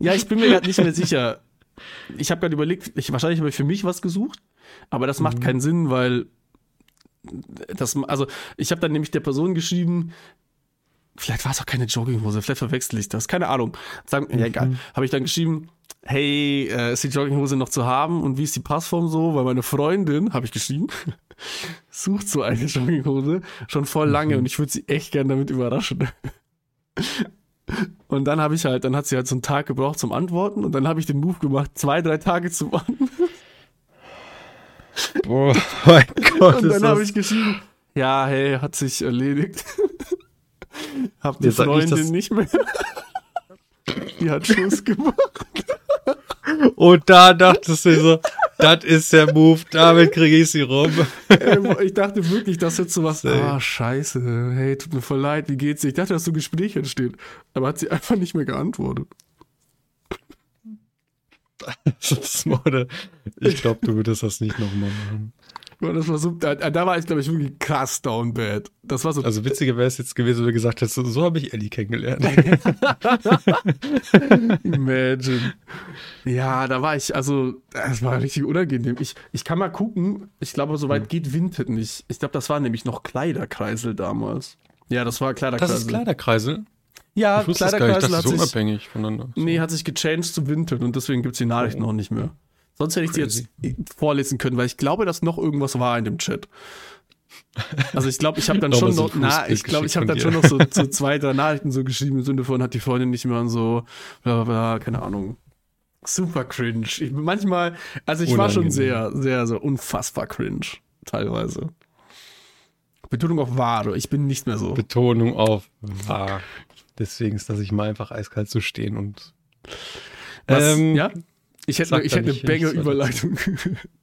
ja ich bin mir gerade nicht mehr sicher. Ich habe gerade überlegt, ich, wahrscheinlich habe ich für mich was gesucht, aber das macht mhm. keinen Sinn, weil das, also ich habe dann nämlich der Person geschrieben, vielleicht war es auch keine Jogginghose, vielleicht verwechsel ich das, keine Ahnung. Sagen, ja, egal. Mhm. Habe ich dann geschrieben, hey, äh, ist die Jogginghose noch zu haben und wie ist die Passform so? Weil meine Freundin, habe ich geschrieben, sucht so eine Jogginghose schon voll lange mhm. und ich würde sie echt gern damit überraschen. Und dann habe ich halt, dann hat sie halt so einen Tag gebraucht zum Antworten und dann habe ich den Move gemacht, zwei, drei Tage zu warten. Oh mein Gott. Und dann habe ich geschrieben, ja, hey, hat sich erledigt. Hab die Freundin nicht, nicht mehr. die hat Schluss gemacht. Und da dachtest du so, das ist der Move, damit kriege ich sie rum. ich dachte wirklich, dass jetzt so was, ah, scheiße, hey, tut mir voll leid, wie geht's dir? Ich dachte, dass so ein Gespräch entsteht. Aber hat sie einfach nicht mehr geantwortet. ich glaube, du würdest das nicht nochmal machen. Das war so, da, da war ich, glaube ich, wirklich krass down bad. Das war so. Also witziger wäre es jetzt gewesen, wenn du gesagt hättest, so, so habe ich Ellie kennengelernt. Imagine. Ja, da war ich, also, das war richtig unangenehm. Ich, ich kann mal gucken, ich glaube, soweit hm. geht Vinted nicht. Ich glaube, das war nämlich noch Kleiderkreisel damals. Ja, das war Kleiderkreisel. Das ist Kleiderkreisel? Ja, ich Kleiderkreisel hat so sich, unabhängig voneinander. Nee, hat sich gechanged zu Vinted und deswegen gibt es die Nachrichten oh. noch nicht mehr. Sonst hätte ich Crazy. die jetzt vorlesen können, weil ich glaube, dass noch irgendwas war in dem Chat. Also ich glaube, ich habe dann schon noch, na, ich glaube, ich habe dann schon noch so, so, zwei, drei Nachrichten so geschrieben im Sinne von, hat die Freundin nicht mehr und so, bla bla bla, keine Ahnung. Super cringe. Ich, manchmal, also ich Unangenehm. war schon sehr, sehr, so unfassbar cringe, teilweise. Betonung auf wahr, ich bin nicht mehr so. Betonung auf wahr. Deswegen ist das ich mal einfach eiskalt zu stehen und. Was, ähm, ja? Ich hätte, ich hätte eine Banger-Überleitung.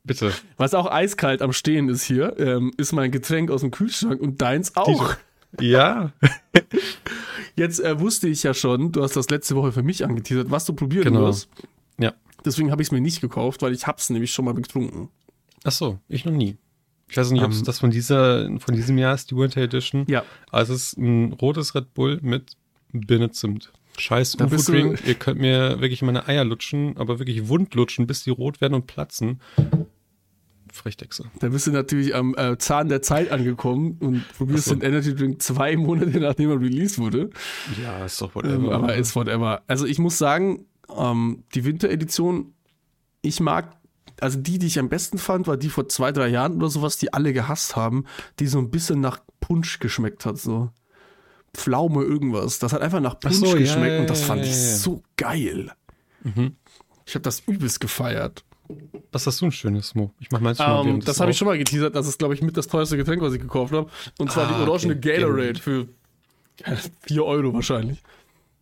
Bitte. Was auch eiskalt am Stehen ist hier, ähm, ist mein Getränk aus dem Kühlschrank und deins auch. Ja. Jetzt äh, wusste ich ja schon, du hast das letzte Woche für mich angeteasert, was du probieren genau. wirst. Ja. Deswegen habe ich es mir nicht gekauft, weil ich hab's nämlich schon mal getrunken. Ach so, ich noch nie. Ich weiß nicht, ob es um, das von dieser, von diesem Jahr ist, die Winter Edition. Ja. Also es ist ein rotes Red Bull mit Birne Zimt. Scheiß UFO-Drink, ihr könnt mir wirklich meine Eier lutschen, aber wirklich wund lutschen, bis die rot werden und platzen. Frechdechse. Da bist du natürlich am äh, Zahn der Zeit angekommen und probierst so. den Energy Drink zwei Monate nachdem er released wurde. Ja, ist doch whatever. Ähm, aber ist whatever. Also ich muss sagen, ähm, die Winteredition, ich mag, also die, die ich am besten fand, war die vor zwei, drei Jahren oder sowas, die alle gehasst haben, die so ein bisschen nach Punsch geschmeckt hat, so. Pflaume irgendwas. Das hat einfach nach Punsch so, geschmeckt ja, und das fand ja, ich so geil. Mhm. Ich habe das übelst gefeiert. Was hast du ein schönes Mo? Ich mach meins schon um, ähm, Das habe ich schon mal geteasert. Das ist, glaube ich, mit das teuerste Getränk, was ich gekauft habe. Und zwar ah, die orangene okay. Gatorade für 4 Euro wahrscheinlich.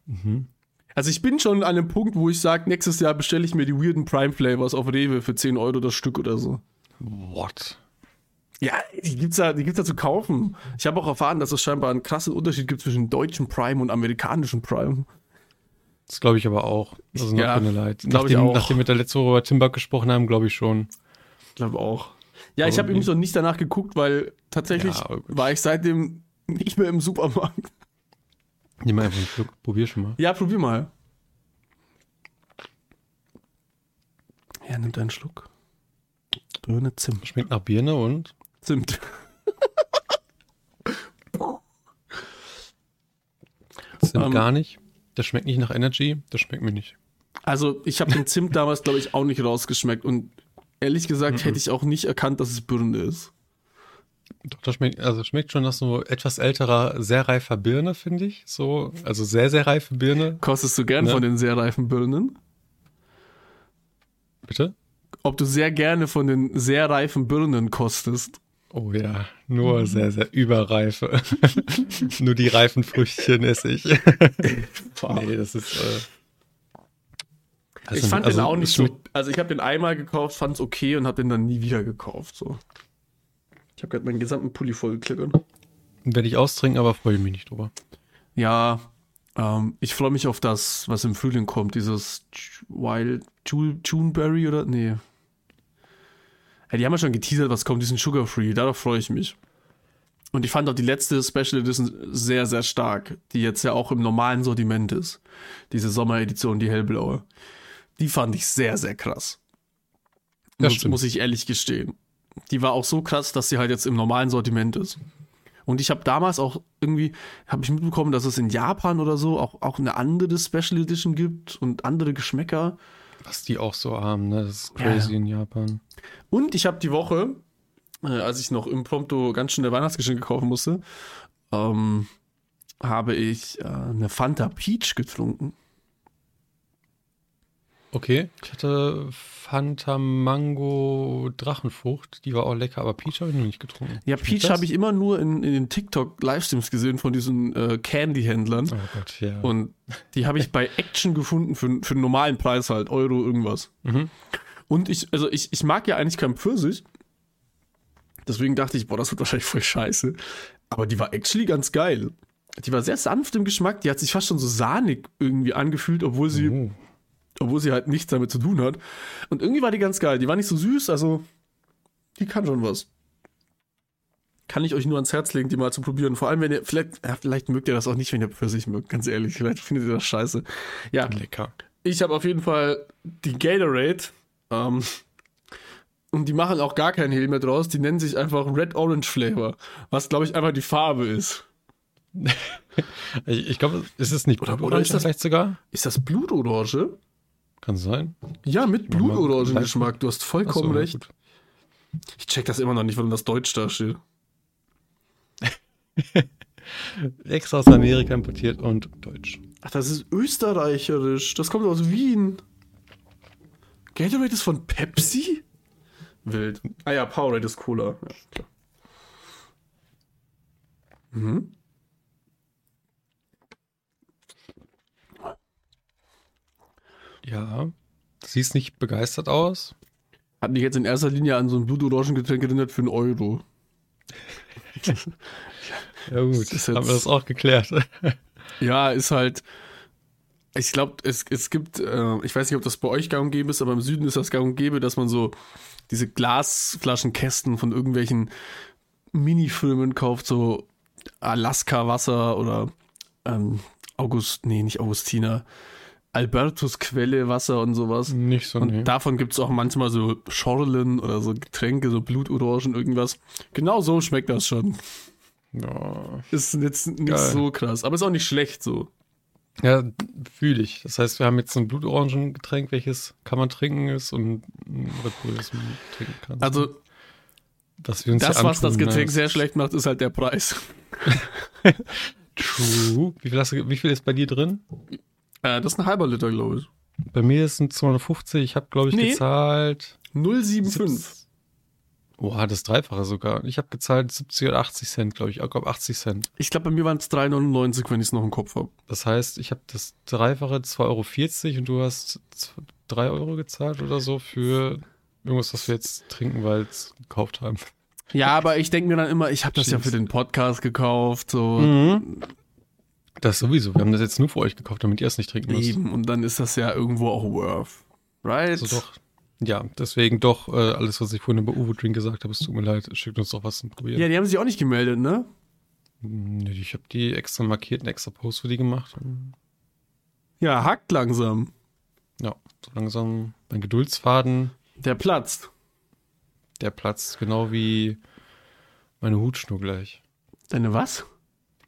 Mhm. Also ich bin schon an dem Punkt, wo ich sage, nächstes Jahr bestelle ich mir die weirden Prime Flavors auf Rewe für 10 Euro das Stück oder so. What? Ja, die gibt's da, die gibt's da zu kaufen. Ich habe auch erfahren, dass es scheinbar einen krassen Unterschied gibt zwischen deutschem Prime und amerikanischem Prime. Das glaube ich aber auch. Also ja, Leid. Nachdem, auch. nachdem wir da letzte Woche über Timbuk gesprochen haben, glaube ich schon. Ich glaube auch. Ja, ich habe übrigens noch nicht danach geguckt, weil tatsächlich ja, war ich seitdem nicht mehr im Supermarkt. Nimm mal einfach einen Schluck. Probier schon mal. Ja, probier mal. Ja, nimmt einen Schluck. Birne Zimt. Schmeckt nach Birne und? Zimt. Zimt um, ähm, gar nicht. Das schmeckt nicht nach Energy. Das schmeckt mir nicht. Also, ich habe den Zimt damals, glaube ich, auch nicht rausgeschmeckt. Und ehrlich gesagt, mhm. hätte ich auch nicht erkannt, dass es Birne ist. Doch, das schmeckt, also schmeckt schon nach so etwas älterer, sehr reifer Birne, finde ich. So, also sehr, sehr reife Birne. Kostest du gern ne? von den sehr reifen Birnen? Bitte? Ob du sehr gerne von den sehr reifen Birnen kostest? Oh ja, nur mhm. sehr, sehr überreife. nur die reifen Früchtchen esse ich. nee, das ist. Äh, also, ich fand also, den auch nicht so. Also, ich habe den einmal gekauft, fand es okay und habe den dann nie wieder gekauft. So. Ich habe gerade meinen gesamten Pulli voll gekleckert. Werde ich austrinken, aber freue mich nicht drüber. Ja, Ähm, ich freue mich auf das, was im Frühling kommt, dieses Wild Juneberry oder? Nee. Ja, die haben ja schon geteasert, was kommt, diesen Sugar Free, darauf freue ich mich. Und ich fand auch die letzte Special Edition sehr, sehr stark, die jetzt ja auch im normalen Sortiment ist. Diese Sommeredition, die hellblaue. Die fand ich sehr, sehr krass. Das muss, muss ich ehrlich gestehen. Die war auch so krass, dass sie halt jetzt im normalen Sortiment ist. Und ich habe damals auch irgendwie, habe ich mitbekommen, dass es in Japan oder so auch, auch eine andere Special Edition gibt und andere Geschmäcker. Was die auch so haben, ne? Das ist crazy ja. in Japan. Und ich habe die Woche, äh, als ich noch im Prompto ganz schnell Weihnachtsgeschenke kaufen musste, ähm, habe ich äh, eine Fanta Peach getrunken. Okay, ich hatte Fanta Mango Drachenfrucht, die war auch lecker, aber Peach habe ich noch nicht getrunken. Ja, Peach habe ich immer nur in, in den TikTok-Livestreams gesehen von diesen äh, Candy-Händlern. Oh Gott, ja. Und die habe ich bei Action gefunden für, für einen normalen Preis halt, Euro irgendwas. Mhm. Und ich, also ich, ich mag ja eigentlich keinen Pfirsich. Deswegen dachte ich, boah, das wird wahrscheinlich voll scheiße. Aber die war actually ganz geil. Die war sehr sanft im Geschmack, die hat sich fast schon so sahnig irgendwie angefühlt, obwohl sie oh obwohl sie halt nichts damit zu tun hat. Und irgendwie war die ganz geil. Die war nicht so süß, also die kann schon was. Kann ich euch nur ans Herz legen, die mal zu probieren. Vor allem, wenn ihr, vielleicht, ja, vielleicht mögt ihr das auch nicht, wenn ihr Pfirsich mögt, ganz ehrlich. Vielleicht findet ihr das scheiße. Ja. Lecker. Ich habe auf jeden Fall die Gatorade. Ähm, und die machen auch gar keinen Hehl mehr draus. Die nennen sich einfach Red Orange Flavor. Was, glaube ich, einfach die Farbe ist. ich, ich glaube, ist es nicht Blutorange oder ist das, vielleicht sogar? Ist das Blutorange? Kann sein. Ja, mit Blutorangengeschmack. Du hast vollkommen so, recht. Ich check das immer noch nicht, warum das Deutsch da steht. Extra aus Amerika importiert und deutsch. Ach, das ist österreicherisch. Das kommt aus Wien. Gatorade ist von Pepsi? Wild. Ah ja, Powerade ist Cola. Ja, klar. Mhm. Ja. Siehst nicht begeistert aus. Hat mich jetzt in erster Linie an so ein Blutorangengetränk erinnert für einen Euro. ja gut, jetzt, haben wir das auch geklärt. ja, ist halt, ich glaube, es, es gibt, äh, ich weiß nicht, ob das bei euch gang und gäbe ist, aber im Süden ist das gang und gäbe, dass man so diese Glasflaschenkästen von irgendwelchen Minifilmen kauft, so Alaska-Wasser oder ähm, August, nee, nicht Augustiner, Albertus Quelle Wasser und sowas. Nicht so, Und nee. davon gibt es auch manchmal so Schorlen oder so Getränke, so Blutorangen, irgendwas. Genau so schmeckt das schon. Ja. Ist jetzt nicht Geil. so krass, aber ist auch nicht schlecht so. Ja, fühle ich. Das heißt, wir haben jetzt ein Blutorangengetränk, welches kann man trinken ist und ein Red Bull, das man trinken kann. Also, das, was das Getränk sehr schlecht macht, ist halt der Preis. True. Wie viel, hast du, wie viel ist bei dir drin? Äh, das ist ein halber Liter, glaube ich. Bei mir ist es 250. Ich habe, glaube ich, nee. gezahlt. 075. Oha, das Dreifache sogar. Ich habe gezahlt 70 oder 80 Cent, glaube ich. Ich glaube 80 Cent. Ich glaube, bei mir waren es 3,99, wenn ich es noch im Kopf habe. Das heißt, ich habe das Dreifache 2,40 Euro und du hast 3 Euro gezahlt oder so für irgendwas, was wir jetzt trinken, weil es gekauft haben. Ja, aber ich denke mir dann immer, ich habe das ja für den Podcast gekauft. So. Mhm. Das sowieso. Wir haben das jetzt nur für euch gekauft, damit ihr es nicht trinken müsst. Eben, und dann ist das ja irgendwo auch worth. Right? Also doch. Ja, deswegen doch äh, alles, was ich vorhin über Uwe Drink gesagt habe, es tut mir leid, schickt uns doch was zum Probieren. Ja, die haben sich auch nicht gemeldet, ne? Nee, ich habe die extra markiert, einen extra Post für die gemacht. Ja, hackt langsam. Ja, so langsam mein Geduldsfaden. Der platzt. Der platzt, genau wie meine Hutschnur gleich. Deine was?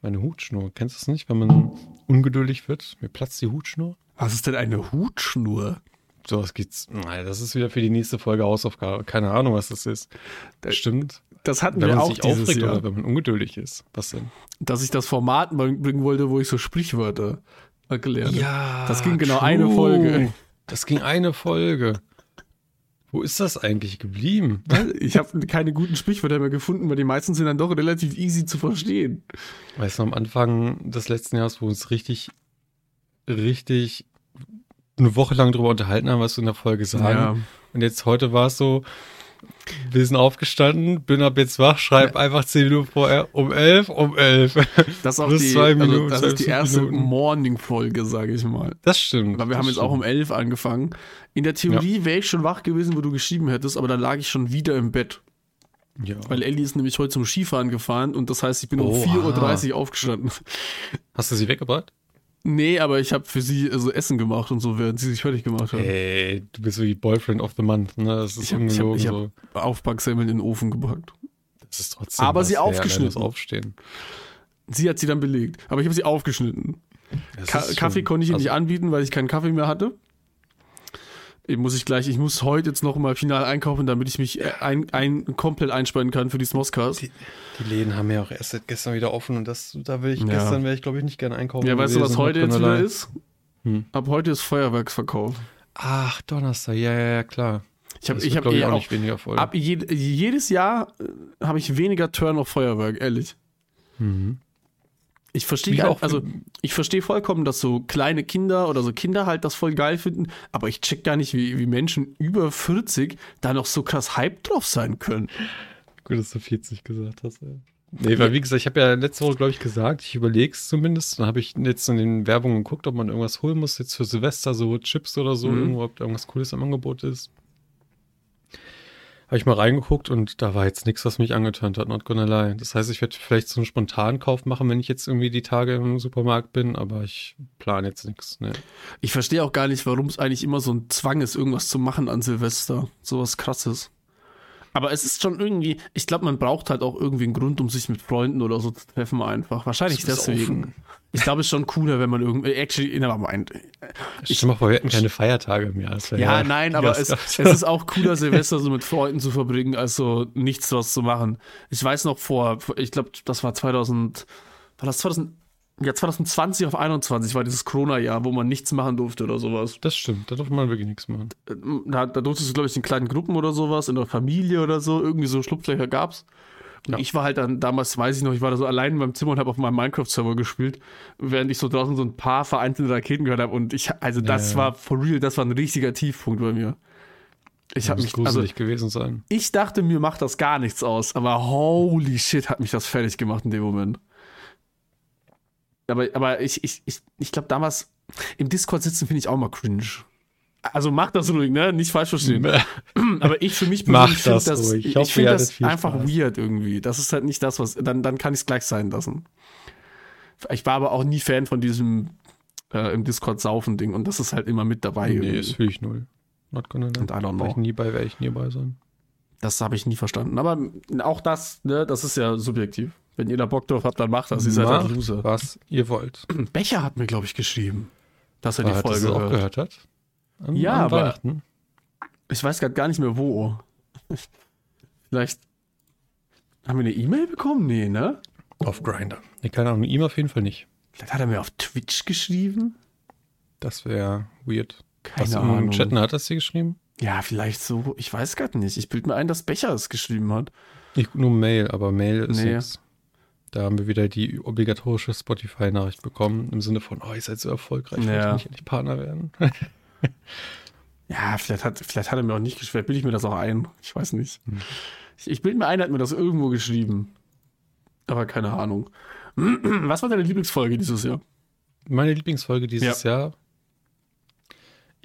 Meine Hutschnur. Kennst du das nicht, wenn man ungeduldig wird? Mir platzt die Hutschnur. Was ist denn eine Hutschnur? So was geht's. Nein, das ist wieder für die nächste Folge Hausaufgabe. Keine Ahnung, was das ist. Das stimmt. Das hatten wenn wir auch sich dieses aufregt Jahr. oder wenn man ungeduldig ist. Was denn? Dass ich das Format bringen wollte, wo ich so Sprichwörter gelernt habe. Ja. Das ging genau true. eine Folge. Das ging eine Folge. Wo ist das eigentlich geblieben? Ich habe keine guten Sprichwörter mehr gefunden, weil die meisten sind dann doch relativ easy zu verstehen. Weißt du, am Anfang des letzten Jahres, wo wir uns richtig, richtig eine Woche lang drüber unterhalten haben, was wir in der Folge sagen. Ja. Und jetzt heute war es so, Wir sind aufgestanden, bin ab jetzt wach, schreib ja. einfach zehn Minuten vorher um elf, um elf. Das ist auch die, also Minuten, also das ist die erste Morning-Folge, sage ich mal. Das stimmt. Weil wir haben jetzt stimmt. auch um elf angefangen. In der Theorie ja. wäre ich schon wach gewesen, wo du geschrieben hättest, aber dann lag ich schon wieder im Bett. Ja. Weil Ellie ist nämlich heute zum Skifahren gefahren und das heißt, ich bin um 4.30 Uhr aufgestanden. Hast du sie weggebracht? Nee, aber ich habe für sie also Essen gemacht und so, während sie sich fertig gemacht hat. Ey, du bist so wie Boyfriend of the Month, ne? Das ist ich habe hab, ich so. hab Aufbacksemmeln in den Ofen gepackt. Das ist trotzdem. Aber sie aufgeschnitten. Aufstehen. Sie hat sie dann belegt, aber ich habe sie aufgeschnitten. Ka Kaffee konnte ich ihr also, nicht anbieten, weil ich keinen Kaffee mehr hatte. Muss ich gleich, ich muss heute jetzt noch mal final einkaufen, damit ich mich äh, ein, ein, komplett einspannen kann für die Smoscast. Die, die, Läden haben ja auch erst seit gestern wieder offen und das, da will ich, ja. gestern wäre ich glaube ich nicht gerne einkaufen. Ja, weißt du, was heute jetzt wieder ist? Hm. Ab heute ist Feuerwerksverkauf. Ach, Donnerstag, ja, ja, ja, klar. Ich habe, ich habe eh auch nicht weniger voll. Ab je, jedes Jahr äh, habe ich weniger Turn auf Feuerwerk, ehrlich. Mhm. Ich verstehe auch, also ich verstehe vollkommen, dass so kleine Kinder oder so Kinder halt das voll geil finden, aber ich check gar nicht, wie, wie Menschen über 40 da noch so krass Hype drauf sein können. Gut, dass du 40 gesagt hast, ja. Nee, weil wie gesagt, ich habe ja letzte Woche, glaube ich, gesagt, ich überlege es zumindest. Dann habe ich jetzt in den Werbungen geguckt, ob man irgendwas holen muss, jetzt für Silvester, so Chips oder so, mhm. irgendwo, ob irgendwas Cooles im Angebot ist. Habe ich mal reingeguckt und da war jetzt nichts, was mich angetönt hat, not gonna lie. Das heißt, ich werde vielleicht so einen spontanen Kauf machen, wenn ich jetzt irgendwie die Tage im Supermarkt bin, aber ich plane jetzt nichts. Ne. Ich verstehe auch gar nicht, warum es eigentlich immer so ein Zwang ist, irgendwas zu machen an Silvester. Sowas krasses. Aber es ist schon irgendwie, ich glaube, man braucht halt auch irgendwie einen Grund, um sich mit Freunden oder so zu treffen einfach. Wahrscheinlich deswegen. Offen. Ich glaube, es ist schon cooler, wenn man irgendwie, actually, never mind. Ich stell mal vor, wir hätten keine Feiertage im Jahr. Ja, ja, nein, aber es, es, ist auch cooler, Silvester so mit Freunden zu verbringen, als so nichts draus zu machen. Ich weiß noch vor, ich glaube, das war 2000, war das 2000, ja, 2020 auf 21 war dieses Corona-Jahr, wo man nichts machen durfte oder sowas. Das stimmt, da durfte man wirklich nichts machen. Da, da durftest du, glaube ich, in kleinen Gruppen oder sowas, in der Familie oder so, irgendwie so Schlupflöcher gab's. Und ja. ich war halt dann, damals weiß ich noch, ich war da so allein in meinem Zimmer und habe auf meinem Minecraft-Server gespielt, während ich so draußen so ein paar vereinzelte Raketen gehört habe. Und ich, also das ja, ja. war for real, das war ein richtiger Tiefpunkt bei mir. Ich habe mich gruselig also, gewesen sein. Ich dachte, mir macht das gar nichts aus, aber holy shit, hat mich das fertig gemacht in dem Moment. Aber, aber ich, ich, ich, ich glaube, damals im Discord sitzen finde ich auch mal cringe. Also mach das ruhig, ne? Nicht falsch verstehen. aber ich für mich persönlich finde das, ruhig. ich, ich finde das einfach Spaß. weird irgendwie. Das ist halt nicht das, was, dann, dann kann ich es gleich sein lassen. Ich war aber auch nie Fan von diesem äh, im Discord saufen Ding und das ist halt immer mit dabei. Nee, irgendwie. das will ich null. Not gonna Und I don't know. Ich nie bei, werde ich nie bei sein. Das habe ich nie verstanden. Aber auch das, ne, das ist ja subjektiv. Wenn ihr da Bock drauf habt, dann macht das. Ihr seid halt Loser. Was ihr wollt. Becher hat mir, glaube ich, geschrieben, dass er War, die Folge auch gehört hat. An, ja, an aber ich weiß gerade gar nicht mehr wo. Vielleicht haben wir eine E-Mail bekommen? Nee, ne? Auf Grinder. Nee, keine Ahnung, ihm auf jeden Fall nicht. Vielleicht hat er mir auf Twitch geschrieben. Das wäre weird. Keine Was Ahnung. Im Chatten hat er es dir geschrieben? Ja, vielleicht so. Ich weiß gerade nicht. Ich bilde mir ein, dass Becher es geschrieben hat. Ich, nur Mail, aber Mail ist nee. nichts. Da haben wir wieder die obligatorische Spotify-Nachricht bekommen, im Sinne von, oh, ihr seid so erfolgreich, ja. wollt nicht endlich Partner werden? ja, vielleicht hat, vielleicht hat er mir auch nicht geschwert, bilde ich mir das auch ein. Ich weiß nicht. Hm. Ich, ich bilde mir ein, er hat mir das irgendwo geschrieben. Aber keine Ahnung. Was war deine Lieblingsfolge dieses Jahr? Meine Lieblingsfolge dieses ja. Jahr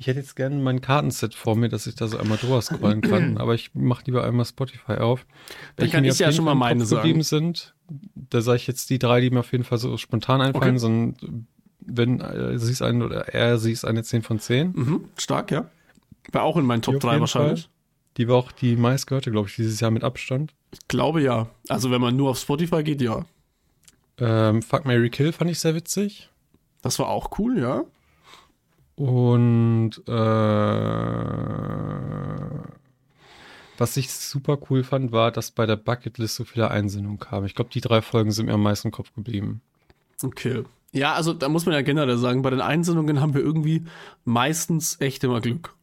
ich hätte jetzt gerne mein Kartenset vor mir, dass ich da so einmal drüber scrollen kann, aber ich mache lieber einmal Spotify auf. Dann kann ich ja schon mal meine sagen. sind, da sage ich jetzt die drei, die mir auf jeden Fall so spontan einfallen, okay. sondern wenn äh, sie es ein oder er sie ist eine 10 von 10. Mhm, stark, ja. War auch in meinen Top 3 wahrscheinlich. Fall. Die war auch die meistgehörte, glaube ich, dieses Jahr mit Abstand. Ich glaube ja. Also wenn man nur auf Spotify geht, ja. Ähm, Fuck Mary Kill fand ich sehr witzig. Das war auch cool, ja. Und äh, was ich super cool fand, war, dass bei der Bucketlist so viele Einsendungen kamen. Ich glaube, die drei Folgen sind mir am meisten im Kopf geblieben. Okay. Ja, also da muss man ja generell sagen, bei den Einsendungen haben wir irgendwie meistens echt immer Glück.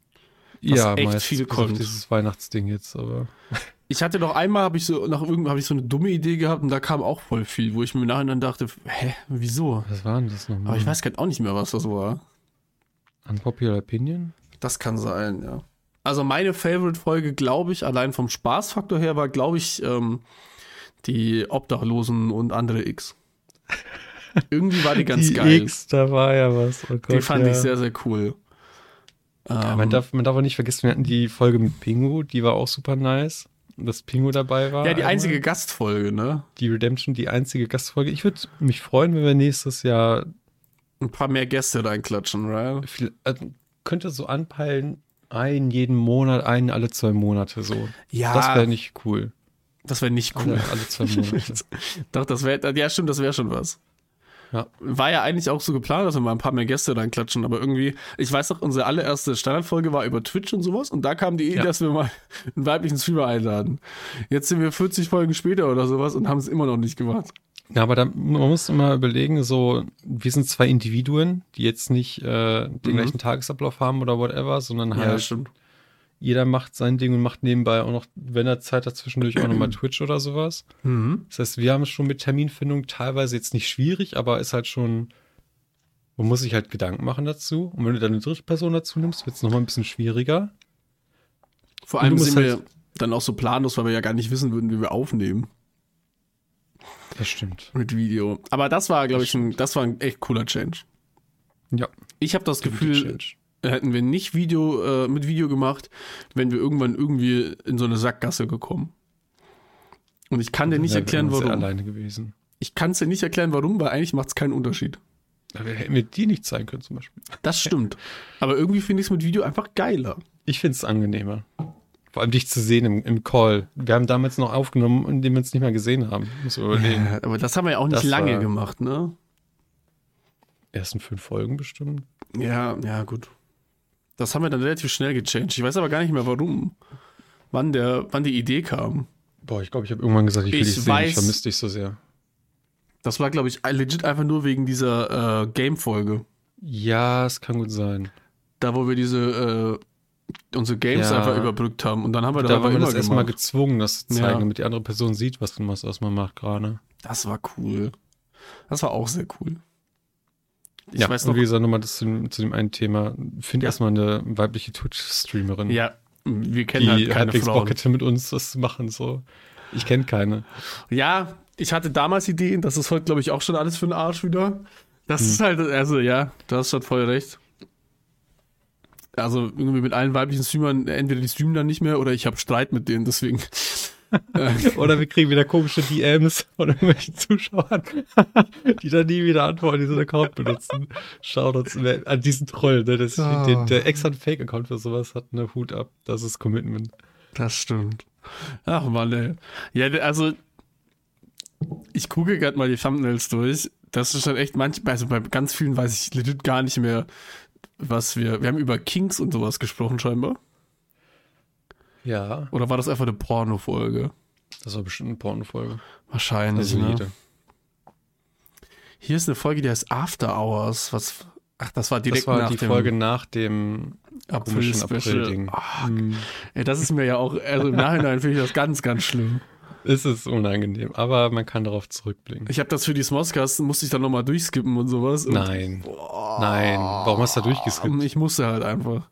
ja, echt meist, viel kommt. Dieses Weihnachtsding jetzt, aber. Ich hatte noch einmal, habe ich so, nach irgendwann habe ich so eine dumme Idee gehabt und da kam auch voll viel, wo ich mir nachher dann dachte, hä, wieso? Was war denn das nochmal? Aber ich weiß gerade auch nicht mehr, was das war. Unpopular Opinion? Das kann sein, ja. Also meine Favorite-Folge, glaube ich, allein vom Spaßfaktor her, war, glaube ich, ähm, die Obdachlosen und andere X. Irgendwie war die ganz die geil. X, da war ja was. Oh Gott, die fand ja. ich sehr, sehr cool. Ja, man, Ähm, darf, man darf auch nicht vergessen, wir hatten die Folge mit Pingu, die war auch super nice. Dass Pingu dabei war. ja, die einmal. einzige Gastfolge, ne? Die Redemption, die einzige Gastfolge. Ich würde mich freuen, wenn wir nächstes Jahr Ein paar mehr Gäste reinklatschen, right? viel, also könnte so anpeilen, einen jeden Monat, einen alle zwei Monate so. Ja, Das wäre nicht cool. das wäre nicht cool. Alle, alle zwei Monate. Doch, das wäre, ja, stimmt, das wäre schon was. Ja. War ja eigentlich auch so geplant, dass wir mal ein paar mehr Gäste reinklatschen, aber irgendwie, ich weiß noch, unsere allererste Standardfolge war über Twitch und sowas und da kam die Idee, Ja. dass wir mal einen weiblichen Streamer einladen. Jetzt sind wir 40 Folgen später oder sowas und haben es immer noch nicht gemacht. Ja, aber da, man muss immer überlegen, so, wir sind zwei Individuen, die jetzt nicht äh, den Mhm. gleichen Tagesablauf haben oder whatever, sondern halt stimmt. jeder macht sein Ding und macht nebenbei auch noch, wenn er Zeit hat, zwischendurch auch nochmal Twitch oder sowas. Mhm. Das heißt, wir haben es schon mit Terminfindung teilweise jetzt nicht schwierig, aber ist halt schon, man muss sich halt Gedanken machen dazu. Und wenn du dann eine dritte Person dazu nimmst, wird es nochmal ein bisschen schwieriger. Vor allem sind wir halt- dann auch so planlos, weil wir ja gar nicht wissen würden, wie wir aufnehmen Das stimmt. mit Video. Aber das war, glaube ich, ein, das war ein echt cooler Change. Ja. Ich habe das Gefühl. Gefühl, hätten wir nicht Video äh, mit Video gemacht, wären wir irgendwann irgendwie in so eine Sackgasse gekommen. Und ich kann dir nicht erklären, warum. alleine gewesen. Ich kann es dir nicht erklären, warum, weil eigentlich macht es keinen Unterschied. Aber hätten wir die nicht zeigen können zum Beispiel. Das stimmt. Aber irgendwie finde ich es mit Video einfach geiler. Ich finde es angenehmer. Vor allem dich zu sehen im, im Call. Wir haben damals noch aufgenommen, indem wir uns nicht mehr gesehen haben. Muss überlegen. Ja, aber das haben wir ja auch nicht Das lange war- gemacht, ne? Ersten fünf Folgen bestimmt. Ja, ja, gut. Das haben wir dann relativ schnell gechanged. Ich weiß aber gar nicht mehr warum. Wann, der, wann die Idee kam. Boah, ich glaube, ich habe irgendwann gesagt, ich will Ich dich sehen. weiß- Ich vermisse dich so sehr. Das war, glaube ich, legit einfach nur wegen dieser äh, Game-Folge. Ja, es kann gut sein. Da, wo wir diese, äh, unsere Games Ja. einfach überbrückt haben. Und dann haben wir das Da war man immer das erstmal gezwungen, das zu zeigen, Ja. damit die andere Person sieht, was, du machst, was man macht gerade. Das war cool. Das war auch sehr cool. Ich ja, weiß und noch, wie gesagt, nochmal das zu, dem- zu dem einen Thema. Find Ja. erstmal eine weibliche Twitch-Streamerin, ja, wir kennen die halt keine halbwegs Frauen. Bock hätte, mit uns das zu machen. So. Ich kenne keine. Ja, ich hatte damals Ideen, das ist heute, glaube ich, auch schon alles für den Arsch wieder. Das Hm. ist halt, also ja, du hast schon voll recht. Also irgendwie mit allen weiblichen Streamern, entweder die streamen dann nicht mehr oder ich habe Streit mit denen, deswegen. Oder wir kriegen wieder komische DMs von irgendwelchen Zuschauern, die dann nie wieder antworten, diesen Account benutzen. Shoutouts an diesen Troll, ne? Das, Ah. der, der extra einen Fake-Account für sowas hat, eine Hut ab. Das ist Commitment. das stimmt. Ach man, ey. Ja, also ich gucke gerade mal die Thumbnails durch. Das ist schon echt manchmal, also bei ganz vielen weiß ich legit gar nicht mehr, was wir. Wir haben über Kings und sowas gesprochen, scheinbar. Ja, Oder war das einfach eine Porno-Folge? das war bestimmt eine Pornofolge. Wahrscheinlich. Also ne? Hier ist eine Folge, die heißt After Hours. Was? Ach, das war direkt Das war nach die dem Folge nach dem. April-Ding. Ah, Hm. ey, das ist mir ja auch, also im Nachhinein finde ich das ganz, ganz schlimm. Es ist unangenehm, aber man kann darauf zurückblicken. Ich habe das für die Smoscast, musste ich dann nochmal durchskippen und sowas. Und, Nein. Nein. Warum hast du da durchgeskippt? Ich musste halt einfach.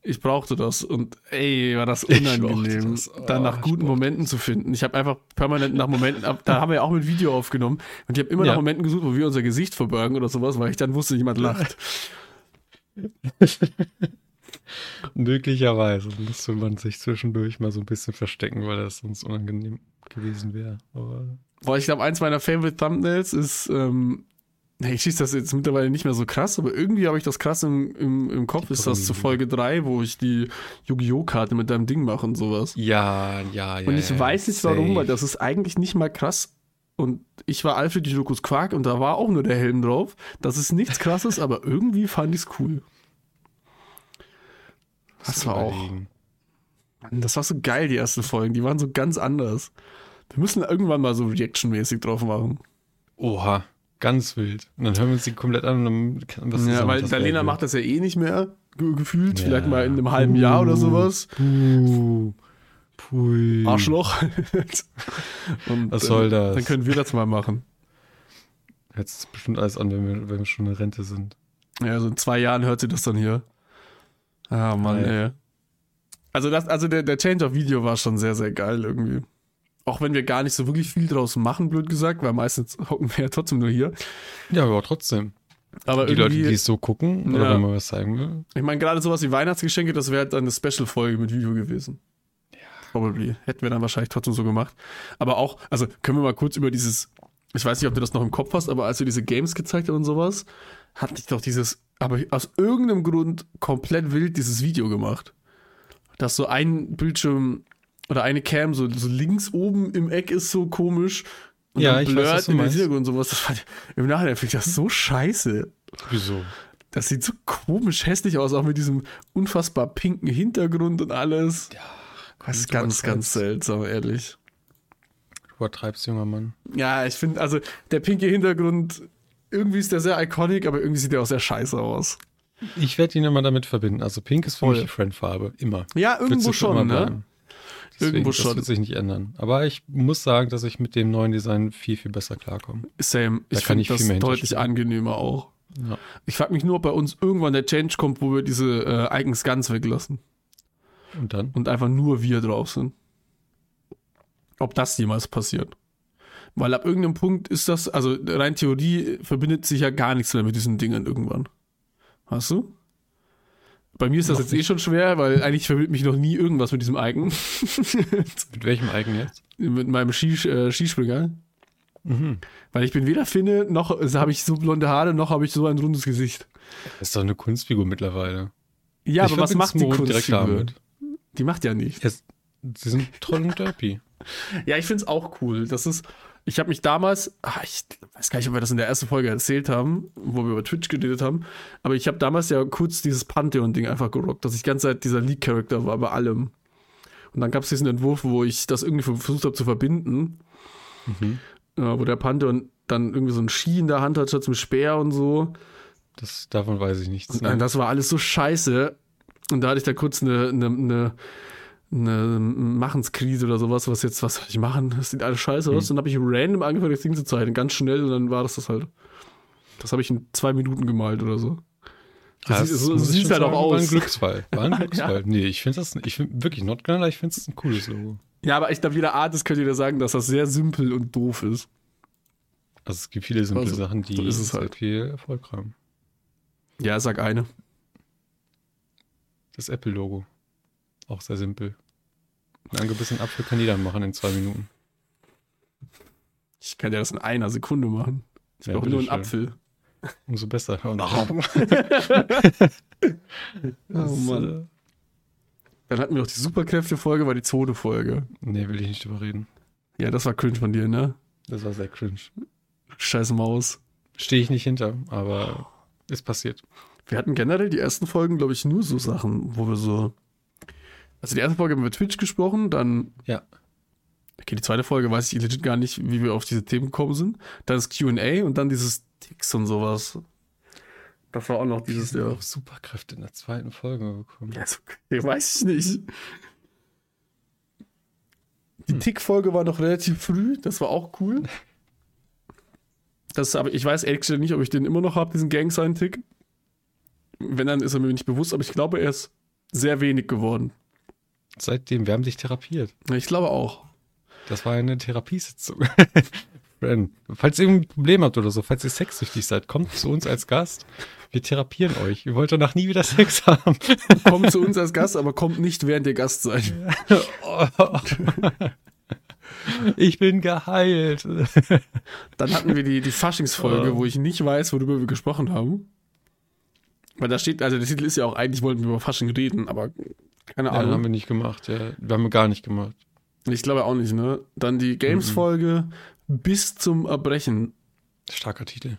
Ich brauchte das und ey, war das unangenehm, das. da Oh, nach ich guten Momenten zu finden. Ich habe einfach permanent nach Momenten, da haben wir ja auch mit Video aufgenommen und ich habe immer Ja. nach Momenten gesucht, wo wir unser Gesicht verbergen oder sowas, weil ich dann wusste, jemand lacht. Möglicherweise müsste man sich zwischendurch mal so ein bisschen verstecken, weil das sonst unangenehm gewesen wäre. Boah, ich glaube, eins meiner Favorite Thumbnails ist, ähm, ich schieße das jetzt mittlerweile nicht mehr so krass, aber irgendwie habe ich das krass im, im, im Kopf, ist das zu Folge 3, wo ich die Yu-Gi-Oh! Karte mit deinem Ding mache und sowas. ja, ja, ja. und ich ja, weiß nicht warum, safe. weil das ist eigentlich nicht mal krass. Und ich war Alfred die Lukas Quark und da war auch nur der Helm drauf. Das ist nichts krasses, aber irgendwie fand ich es cool. Das war auch. Überlegen. Mann, das war so geil, die ersten Folgen. Die waren so ganz anders. Wir müssen irgendwann mal so Reaction-mäßig drauf machen. Oha, ganz wild. Und dann hören wir uns die komplett an und dann was Ja, weil das der wär Lena wild. macht das ja eh nicht mehr ge gefühlt. Ja. Vielleicht mal in einem halben Jahr oder sowas. Puh. Pui. Arschloch. Und, Was soll das? Dann können wir das mal machen. Hört sich bestimmt alles an, wenn wir, wenn wir schon in Rente sind. Ja, so in zwei Jahren hört sie das dann hier. Ah, Mann, ey. Also, das, also der, der Change of Video war schon sehr, sehr geil irgendwie. Auch wenn wir gar nicht so wirklich viel draus machen, blöd gesagt, weil meistens hocken wir ja trotzdem nur hier. Ja, aber trotzdem. Aber die Leute, die es so gucken, oder Ja. wenn man was sagen will. ich meine, gerade sowas wie Weihnachtsgeschenke, das wäre halt eine Special-Folge mit Video gewesen. Ja. Probably. Hätten wir dann wahrscheinlich trotzdem so gemacht. Aber auch, also können wir mal kurz über dieses, ich weiß nicht, ob du das noch im Kopf hast, aber als wir diese Games gezeigt haben und sowas, hatte ich doch dieses, aber aus irgendeinem Grund komplett wild dieses Video gemacht. Dass so ein Bildschirm oder eine Cam so, so links oben im Eck ist so komisch. Und Ja, dann ich weiß, blurrt was du den meinst. Hintergrund und sowas. Das fand, Im Nachhinein finde ich das so scheiße. Wieso? Das sieht so komisch hässlich aus, auch mit diesem unfassbar pinken Hintergrund und alles. Ja, das ist ganz, ganz seltsam, ehrlich. Du übertreibst, junger Mann. Ja, ich finde, also der pinke Hintergrund, irgendwie ist der sehr iconic, aber irgendwie sieht der auch sehr scheiße aus. Ich werde ihn immer damit verbinden. Also Pink ist für Voll. mich die Friendfarbe. Immer. Ja, irgendwo schon, ne? Deswegen, Irgendwo Das schon. wird sich nicht ändern. Aber ich muss sagen, dass ich mit dem neuen Design viel, viel besser klarkomme. Same. Da Ich kann finde das deutlich angenehmer auch. Ja. Ich frage mich nur, ob bei uns irgendwann der Change kommt, wo wir diese äh, Icons ganz weglassen Und dann? und einfach nur wir drauf sind. Ob das jemals passiert. Weil ab irgendeinem Punkt ist das, also rein Theorie verbindet sich ja gar nichts mehr mit diesen Dingen irgendwann. Hast du? Bei mir ist das Noch jetzt eh schon schwer, weil eigentlich verbindet mich noch nie irgendwas mit diesem Icon. Mit welchem Eigen jetzt? mit meinem Skis äh, Skispringer. Mhm. Weil ich bin weder Finne, noch habe ich so blonde Haare, noch habe ich so ein rundes Gesicht. Das ist doch eine Kunstfigur mittlerweile. Ja, Ich aber was macht die Kunstfigur? Die macht ja nichts. Sie sind toll und derpy. Ja, ich finde es auch cool. Das ist, ich habe mich damals, ah, ich weiß gar nicht, ob wir das in der ersten Folge erzählt haben, wo wir über Twitch geredet haben, aber ich habe damals ja kurz dieses Pantheon-Ding einfach gerockt, dass ich die ganze Zeit dieser League-Charakter war bei allem. Und dann gab es diesen Entwurf, wo ich das irgendwie versucht habe zu verbinden, Mhm. äh, wo der Pantheon dann irgendwie so einen Ski in der Hand hat statt zum Speer und so. Das, davon weiß ich nichts. Und das war alles so scheiße. Und da hatte ich da kurz eine, eine, eine, eine Machenskrise oder sowas, was jetzt, was soll ich machen? Das sieht alles scheiße aus. Hm. Dann habe ich random angefangen, das Ding zu zeichnen, ganz schnell und dann war das das halt. Das habe ich in zwei Minuten gemalt oder so. Das sieht, so, sieht halt auch sagen, War ein aus. Glücksfall. War ein Glücksfall. Nee, ich finde das, ich finde wirklich not gonna lie, ich finde es ein cooles Logo. Ja, aber ich glaube, jeder Artist könnte dir sagen, dass das sehr simpel und doof ist. Also es gibt viele simple Also, Sachen, die so ist es sehr halt. viel Erfolg haben. Ja, sag eine. Das Apple-Logo. Auch sehr simpel. Ein angebissenen Apfel kann jeder machen in zwei Minuten. Ich kann dir das in einer Sekunde machen. Ich Ja, brauche nur einen bitteschön. Apfel. Umso besser. Und Oh Mann. Dann hatten wir noch die Superkräfte-Folge, war die zweite Folge. Nee, will ich nicht drüber reden. Ja, das war cringe von dir, ne? Das war sehr cringe. Scheiß Maus. Stehe ich nicht hinter, aber ist passiert. Wir hatten generell die ersten Folgen, glaube ich, nur so Sachen, wo wir so. Also die erste Folge haben wir über Twitch gesprochen, dann. Ja. Okay, die zweite Folge weiß ich legit gar nicht, wie wir auf diese Themen gekommen sind. Dann das QA und dann dieses Ticks und sowas. Das war auch noch dieses, Wir ja. auch Superkräfte in der zweiten Folge bekommen. Ja, ist okay, weiß ich nicht. Die Hm. Tick-Folge war noch relativ früh, das war auch cool. Das, aber ich weiß ehrlich gesagt nicht, ob ich den immer noch habe, diesen Gang-Sign-Tick. Wenn, dann ist er mir nicht bewusst, aber ich glaube, er ist sehr wenig geworden. Seitdem, wir haben dich therapiert. Ich glaube auch. Das war eine Therapiesitzung. Falls ihr ein Problem habt oder so, falls ihr sexsüchtig seid, kommt zu uns als Gast. Wir therapieren euch. Ihr wollt danach nie wieder Sex haben. Kommt zu uns als Gast, aber kommt nicht während ihr Gast seid. Ich bin geheilt. Dann hatten wir die, die Faschingsfolge, wo ich nicht weiß, worüber wir gesprochen haben. Weil da steht, also der Titel ist ja auch, eigentlich wollten wir über Fasching reden, aber keine Ja, Ahnung. haben wir nicht gemacht. Ja. Wir haben gar nicht gemacht. Ich glaube auch nicht, ne? Dann die Games-Folge bis zum Erbrechen. Starker Titel.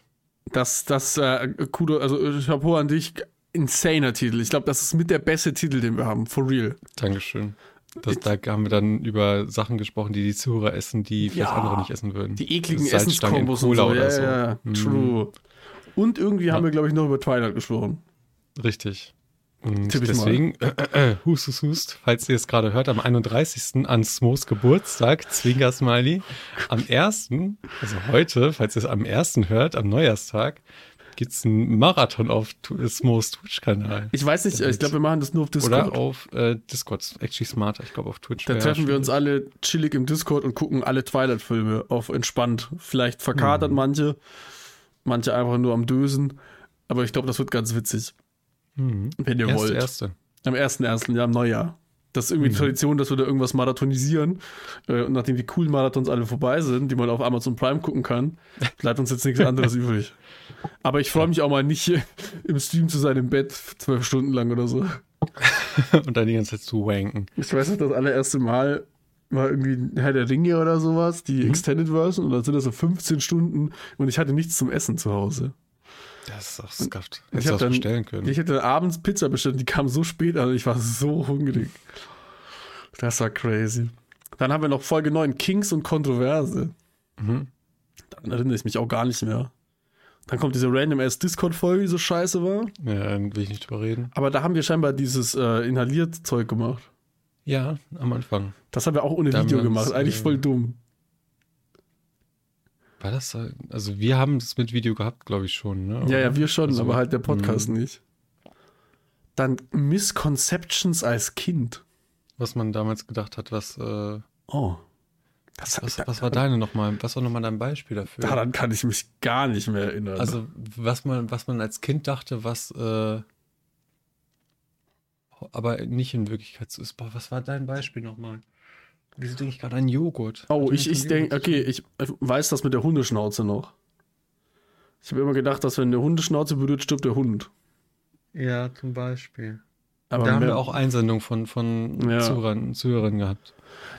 Das, das, äh, Kudo, also äh, Chapeau an dich. Insaner Titel. Ich glaube, das ist mit der beste Titel, den wir haben. For real. Dankeschön. Das, da haben wir dann über Sachen gesprochen, die die Zuhörer essen, die vielleicht Ja. andere nicht essen würden. Die ekligen Essenskombos und so. oder Ja, so. ja, ja. Mhm. True. Und irgendwie Ja. haben wir, glaube ich, noch über Twilight gesprochen. Richtig. Und Tipp deswegen, äh, äh, äh, hust, hust, hust, falls ihr es gerade hört, am 31. an Smos Geburtstag, Zwinker Smiley, am 1., also heute, falls ihr es am 1. hört, am Neujahrstag, gibt's einen Marathon auf Smos Twitch-Kanal. Ich weiß nicht, ich glaube, wir machen das nur auf Discord. Oder auf äh, Discord. Actually smarter, ich glaube auf Twitch. Da treffen wir uns alle chillig im Discord und gucken alle Twilight-Filme auf entspannt. Vielleicht verkatert mhm. manche, manche einfach nur am Dösen. Aber ich glaube, das wird ganz witzig. Mhm. Wenn ihr Erste, wollt. Erste. Am 1.1., ja, im Neujahr. Das ist irgendwie mhm. Tradition, dass wir da irgendwas marathonisieren. Äh, und nachdem die coolen Marathons alle vorbei sind, die man auf Amazon Prime gucken kann, bleibt uns jetzt nichts anderes übrig. Aber ich freue mich auch mal nicht im Stream zu sein im Bett, zwölf Stunden lang oder so. und dann die ganze Zeit zu wanken. Ich weiß nicht, das allererste Mal war irgendwie Herr der Ringe oder sowas, die mhm. Extended Version, und dann sind das so 15 Stunden und ich hatte nichts zum Essen zu Hause. Das ist auch scuffed. Hättest ich habe bestellen können. Ich hätte abends Pizza bestellt, die kam so spät an, ich war so hungrig. Das war crazy. Dann haben wir noch Folge 9, Kings und Kontroverse. Mhm. Dann erinnere ich mich auch gar nicht mehr. Dann kommt diese random ass Discord-Folge, die so scheiße war. Ja, will ich nicht drüber reden. Aber da haben wir scheinbar dieses äh, inhaliert Zeug gemacht. Ja, am Anfang. Das haben wir auch ohne Video gemacht. Eigentlich voll dumm. War das so? Also wir haben es mit Video gehabt, glaube ich schon. Ne? Ja, ja, wir schon, also, aber halt der Podcast mh. nicht. Dann Misconceptions als Kind. Was man damals gedacht hat, was. Äh, oh. Das, was, was war deine nochmal? Was war nochmal dein Beispiel dafür? Daran kann ich mich gar nicht mehr erinnern. Also, was man, was man als Kind dachte, was. Äh, aber nicht in Wirklichkeit so ist. Boah, was war dein Beispiel nochmal? Wieso denke ich gerade an Joghurt? Oh, ich, ich denke, okay, ich weiß das mit der Hundeschnauze noch. Ich habe immer gedacht, dass wenn eine Hundeschnauze berührt, stirbt der Hund. Ja, zum Beispiel. Aber da haben wir auch Einsendungen von, von ja. Zuhörern, Zuhörern gehabt.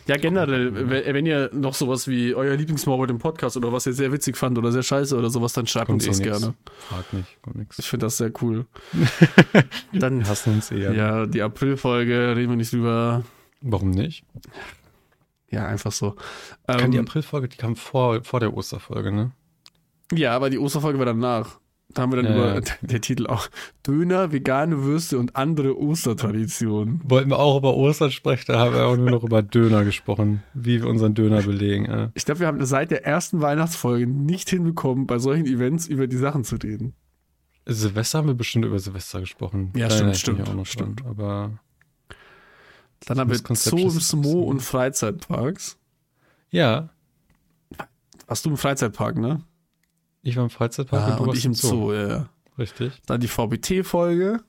Ja, generell, wenn ihr noch sowas wie euer Lieblingsmorbid im Podcast oder was ihr sehr witzig fand oder sehr scheiße oder sowas, dann schreibt kommt uns eh gerne. Frag nicht, kommt nix. Ich finde das sehr cool. dann hast du uns eher. Ja, die Aprilfolge, reden wir nicht drüber. Warum nicht? Ja, einfach so. Kann ähm, die Aprilfolge, die kam vor, vor der Osterfolge, ne? Ja, aber die Osterfolge war danach. Da haben wir dann ja, über ja. der Titel auch Döner, vegane Würste und andere Ostertraditionen. Wollten wir auch über Ostern sprechen, da haben wir auch nur noch über Döner gesprochen, wie wir unseren Döner belegen. Ja. Ich glaube, wir haben seit der ersten Weihnachtsfolge nicht hinbekommen, bei solchen Events über die Sachen zu reden. Silvester haben wir bestimmt über Silvester gesprochen. Ja, Kleiner stimmt, stimmt. stimmt. Dran, aber dann haben wir Zoos, Mo und Freizeitparks. Ja. Warst du im Freizeitpark, ne? Ich war im Freizeitpark ah, und, und ich im Zoo. Zoo, ja. Richtig. Dann die VBT-Folge.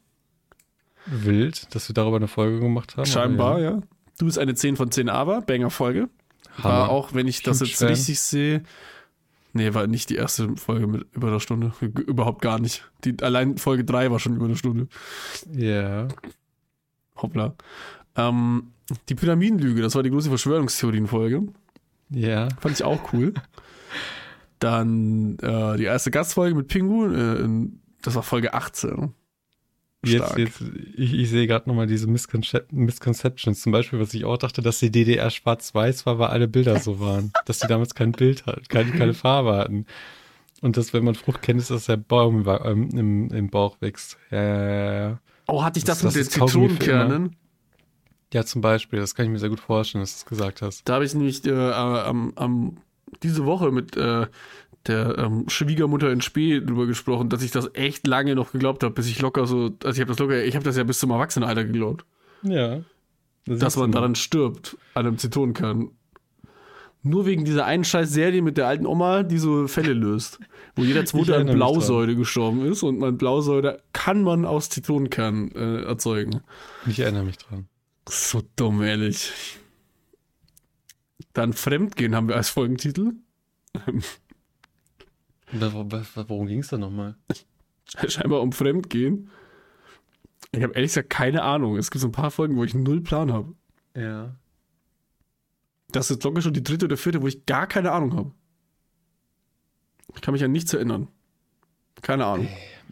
Wild, dass wir darüber eine Folge gemacht haben. Scheinbar, ja. ja. Du bist eine 10 von 10 aber, Banger-Folge. War auch, wenn ich das jetzt Fan. richtig sehe. Nee, war nicht die erste Folge mit über einer Stunde. Überhaupt gar nicht. Die, allein Folge 3 war schon über eine Stunde. Ja. Yeah. Hoppla. Ähm, die Pyramidenlüge, das war die große Verschwörungstheorienfolge. Ja. Fand ich auch cool. Dann äh, die erste Gastfolge mit Pingu, äh, das war Folge 18. Jetzt, jetzt, ich, ich sehe gerade nochmal diese Misconcep Misconceptions. Zum Beispiel, was ich auch dachte, dass die DDR schwarz-weiß war, weil alle Bilder so waren. dass die damals kein Bild hatten, keine, keine Farbe hatten. Und dass, wenn man Frucht kennt, ist, dass der Baum im, im, im Bauch wächst. Ja, ja, ja. Oh, hatte ich das, das mit den Zitronenkernen? Ja, zum Beispiel, das kann ich mir sehr gut vorstellen, dass du es gesagt hast. Da habe ich nämlich äh, am, am, diese Woche mit äh, der ähm, Schwiegermutter in Spee drüber gesprochen, dass ich das echt lange noch geglaubt habe, bis ich locker so, also ich habe das locker, ich habe das ja bis zum Erwachsenenalter geglaubt. Ja. Das dass man daran stirbt, an einem Zitronenkern. Nur wegen dieser einen scheiß Serie mit der alten Oma, die so Fälle löst. Wo jeder zweite an Blausäure gestorben ist und man Blausäure kann man aus Zitronenkernen äh, erzeugen. Ich erinnere mich dran. So dumm, ehrlich. Dann Fremdgehen haben wir als Folgentitel. Worum ging es da nochmal? Scheinbar um Fremdgehen. Ich habe ehrlich gesagt keine Ahnung. Es gibt so ein paar Folgen, wo ich null Plan habe. Ja. Das ist locker schon die dritte oder vierte, wo ich gar keine Ahnung habe. Ich kann mich an nichts erinnern. Keine Ahnung.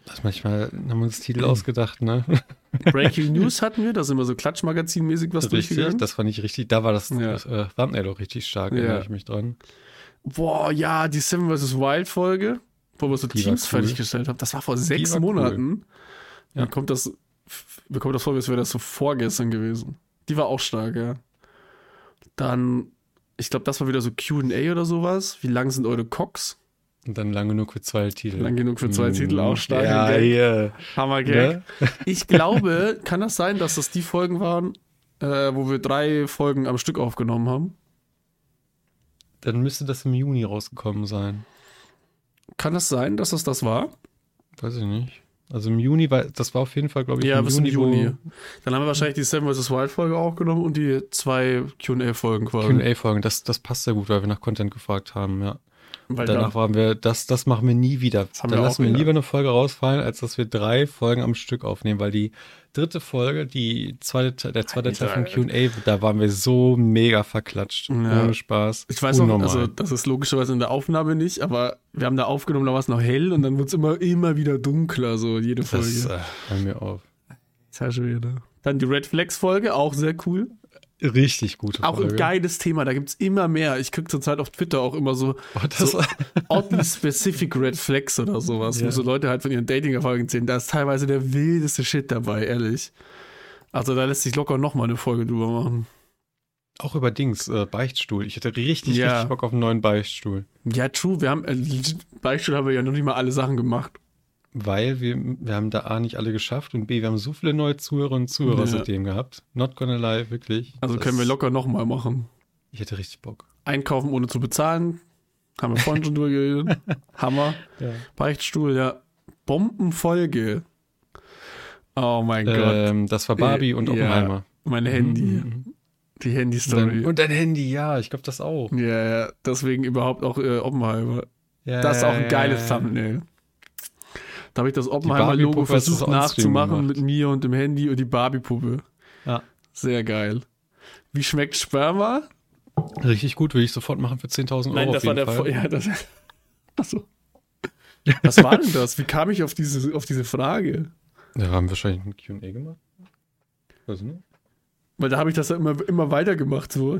Das manchmal haben wir uns Titel ausgedacht, ne? Breaking News hatten wir, da sind wir so Klatschmagazin-mäßig was richtig, durchgegangen. Das fand ich richtig, da war das, ja. das äh, Thumbnail auch richtig stark, ja. erinnere ich mich dran. Boah, ja, die Seven vs. Wild Folge, wo wir so die Teams cool. fertiggestellt haben, das war vor sechs war Monaten. Cool. Ja. Dann kommt das, bekommt das vor, als wäre das so vorgestern gewesen. Die war auch stark, ja. Dann, ich glaube, das war wieder so QA oder sowas. Wie lang sind eure Cocks? Und dann lange nur für zwei Titel. Lang genug für zwei mm, Titel aufsteigen. Ja, yeah. Hammer. Ne? Ich glaube, kann das sein, dass das die Folgen waren, äh, wo wir drei Folgen am Stück aufgenommen haben? Dann müsste das im Juni rausgekommen sein. Kann das sein, dass das das war? Weiß ich nicht. Also im Juni, war, das war auf jeden Fall, glaube ich, ja, im Juni. Juni. Dann haben wir wahrscheinlich die Seven vs. Wild Folge auch genommen und die zwei QA-Folgen quasi. QA-Folgen, das, das passt sehr gut, weil wir nach Content gefragt haben, ja. Weil Danach waren wir, das, das machen wir nie wieder. Da lassen wir lieber eine Folge rausfallen, als dass wir drei Folgen am Stück aufnehmen, weil die dritte Folge, die zweite, der zweite Teil von QA, da waren wir so mega verklatscht. Ja. Ohne Spaß. Ich weiß Unnormal. noch, also das ist logischerweise in der Aufnahme nicht, aber wir haben da aufgenommen, da war es noch hell und dann wird es immer, immer wieder dunkler, so jede Folge. Das äh, hör mir auf. Das ist ja wieder. Dann die Red Flags Folge, auch sehr cool. Richtig gute Folge. Auch ein geiles Thema, da gibt es immer mehr. Ich kriege zurzeit auf Twitter auch immer so, oh, so oddly specific Red Flags oder sowas, ja. wo so Leute halt von ihren Dating-Erfolgen erzählen. Da ist teilweise der wildeste Shit dabei, ehrlich. Also da lässt sich locker nochmal eine Folge drüber machen. Auch über Dings, äh, Beichtstuhl. Ich hätte richtig, ja. richtig Bock auf einen neuen Beichtstuhl. Ja, true. Wir haben, äh, Beichtstuhl haben wir ja noch nicht mal alle Sachen gemacht weil wir, wir haben da A nicht alle geschafft und B, wir haben so viele neue Zuhörer und Zuhörer ja. seitdem gehabt. Not gonna lie, wirklich. Also können wir locker nochmal machen. Ich hätte richtig Bock. Einkaufen ohne zu bezahlen. Haben wir vorhin schon drüber geredet. Hammer. Ja. Beichtstuhl, ja. Bombenfolge. Oh mein ähm, Gott. Das war Barbie äh, und Oppenheimer. Ja, mein Handy. Mhm. Die Handy-Story. Und dein Handy, ja, ich glaube das auch. Ja, ja, deswegen überhaupt auch äh, Oppenheimer. Ja, das ist auch ein geiles Thumbnail. Da habe ich das Oppenheimer-Logo versucht nachzumachen mit mir und dem Handy und die Barbie-Puppe. Ja. Sehr geil. Wie schmeckt Sperma? Richtig gut, würde ich sofort machen für 10.000 Euro. Nein, das war der. Fall. Ja, das, achso. Was war denn das? Wie kam ich auf diese, auf diese Frage? Ja, haben wir wahrscheinlich ein QA gemacht. Weiß nicht. Weil da habe ich das ja immer, immer weitergemacht, so.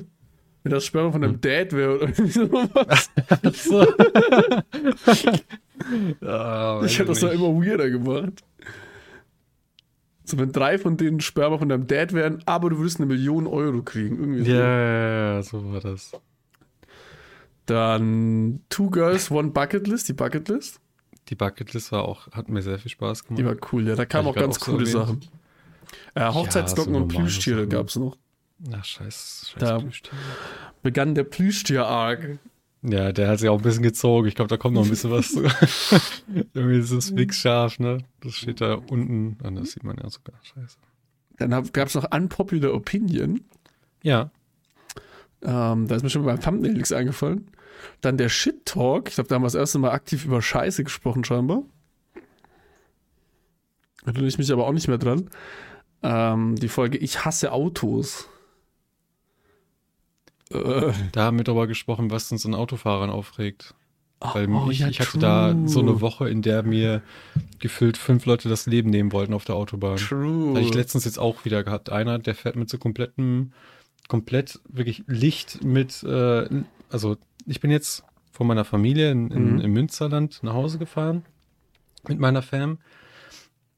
Wenn das Sperma von einem hm. Dad wäre oder sowas. so. oh, ich habe das doch immer weirder gemacht. So, wenn drei von denen Sperma von deinem Dad wären, aber du würdest eine Million Euro kriegen. Irgendwie so. Ja, ja, ja, so war das. Dann Two Girls, One Bucket List, die Bucket List. Die Bucket List war auch, hat mir sehr viel Spaß gemacht. Die war cool, ja. Da kamen auch ganz auch coole so Sachen. Äh, Hochzeitsglocken ja, und Plüschtiere gab es noch. Ach, scheiß, scheiß da begann der Plüschtier-Arc. Ja, der hat sich auch ein bisschen gezogen. Ich glaube, da kommt noch ein bisschen was. Irgendwie ist es fix scharf, ne? Das steht da unten. Ah, das sieht man ja sogar. Scheiße. Dann gab es noch Unpopular Opinion. Ja. Ähm, da ist mir schon beim Thumbnail nichts eingefallen. Dann der Shit Talk. Ich glaube, da haben wir das erste Mal aktiv über Scheiße gesprochen, scheinbar. Da erinnere ich mich aber auch nicht mehr dran. Ähm, die Folge Ich hasse Autos. Äh. Da haben wir darüber gesprochen, was uns an Autofahrern aufregt. Weil oh, ich, ja, ich hatte true. da so eine Woche, in der mir gefühlt fünf Leute das Leben nehmen wollten auf der Autobahn. True. Hatte ich letztens jetzt auch wieder gehabt. Einer, der fährt mit so komplettem, komplett wirklich Licht mit, äh, also ich bin jetzt von meiner Familie in, in, mhm. im Münsterland nach Hause gefahren mit meiner Fam.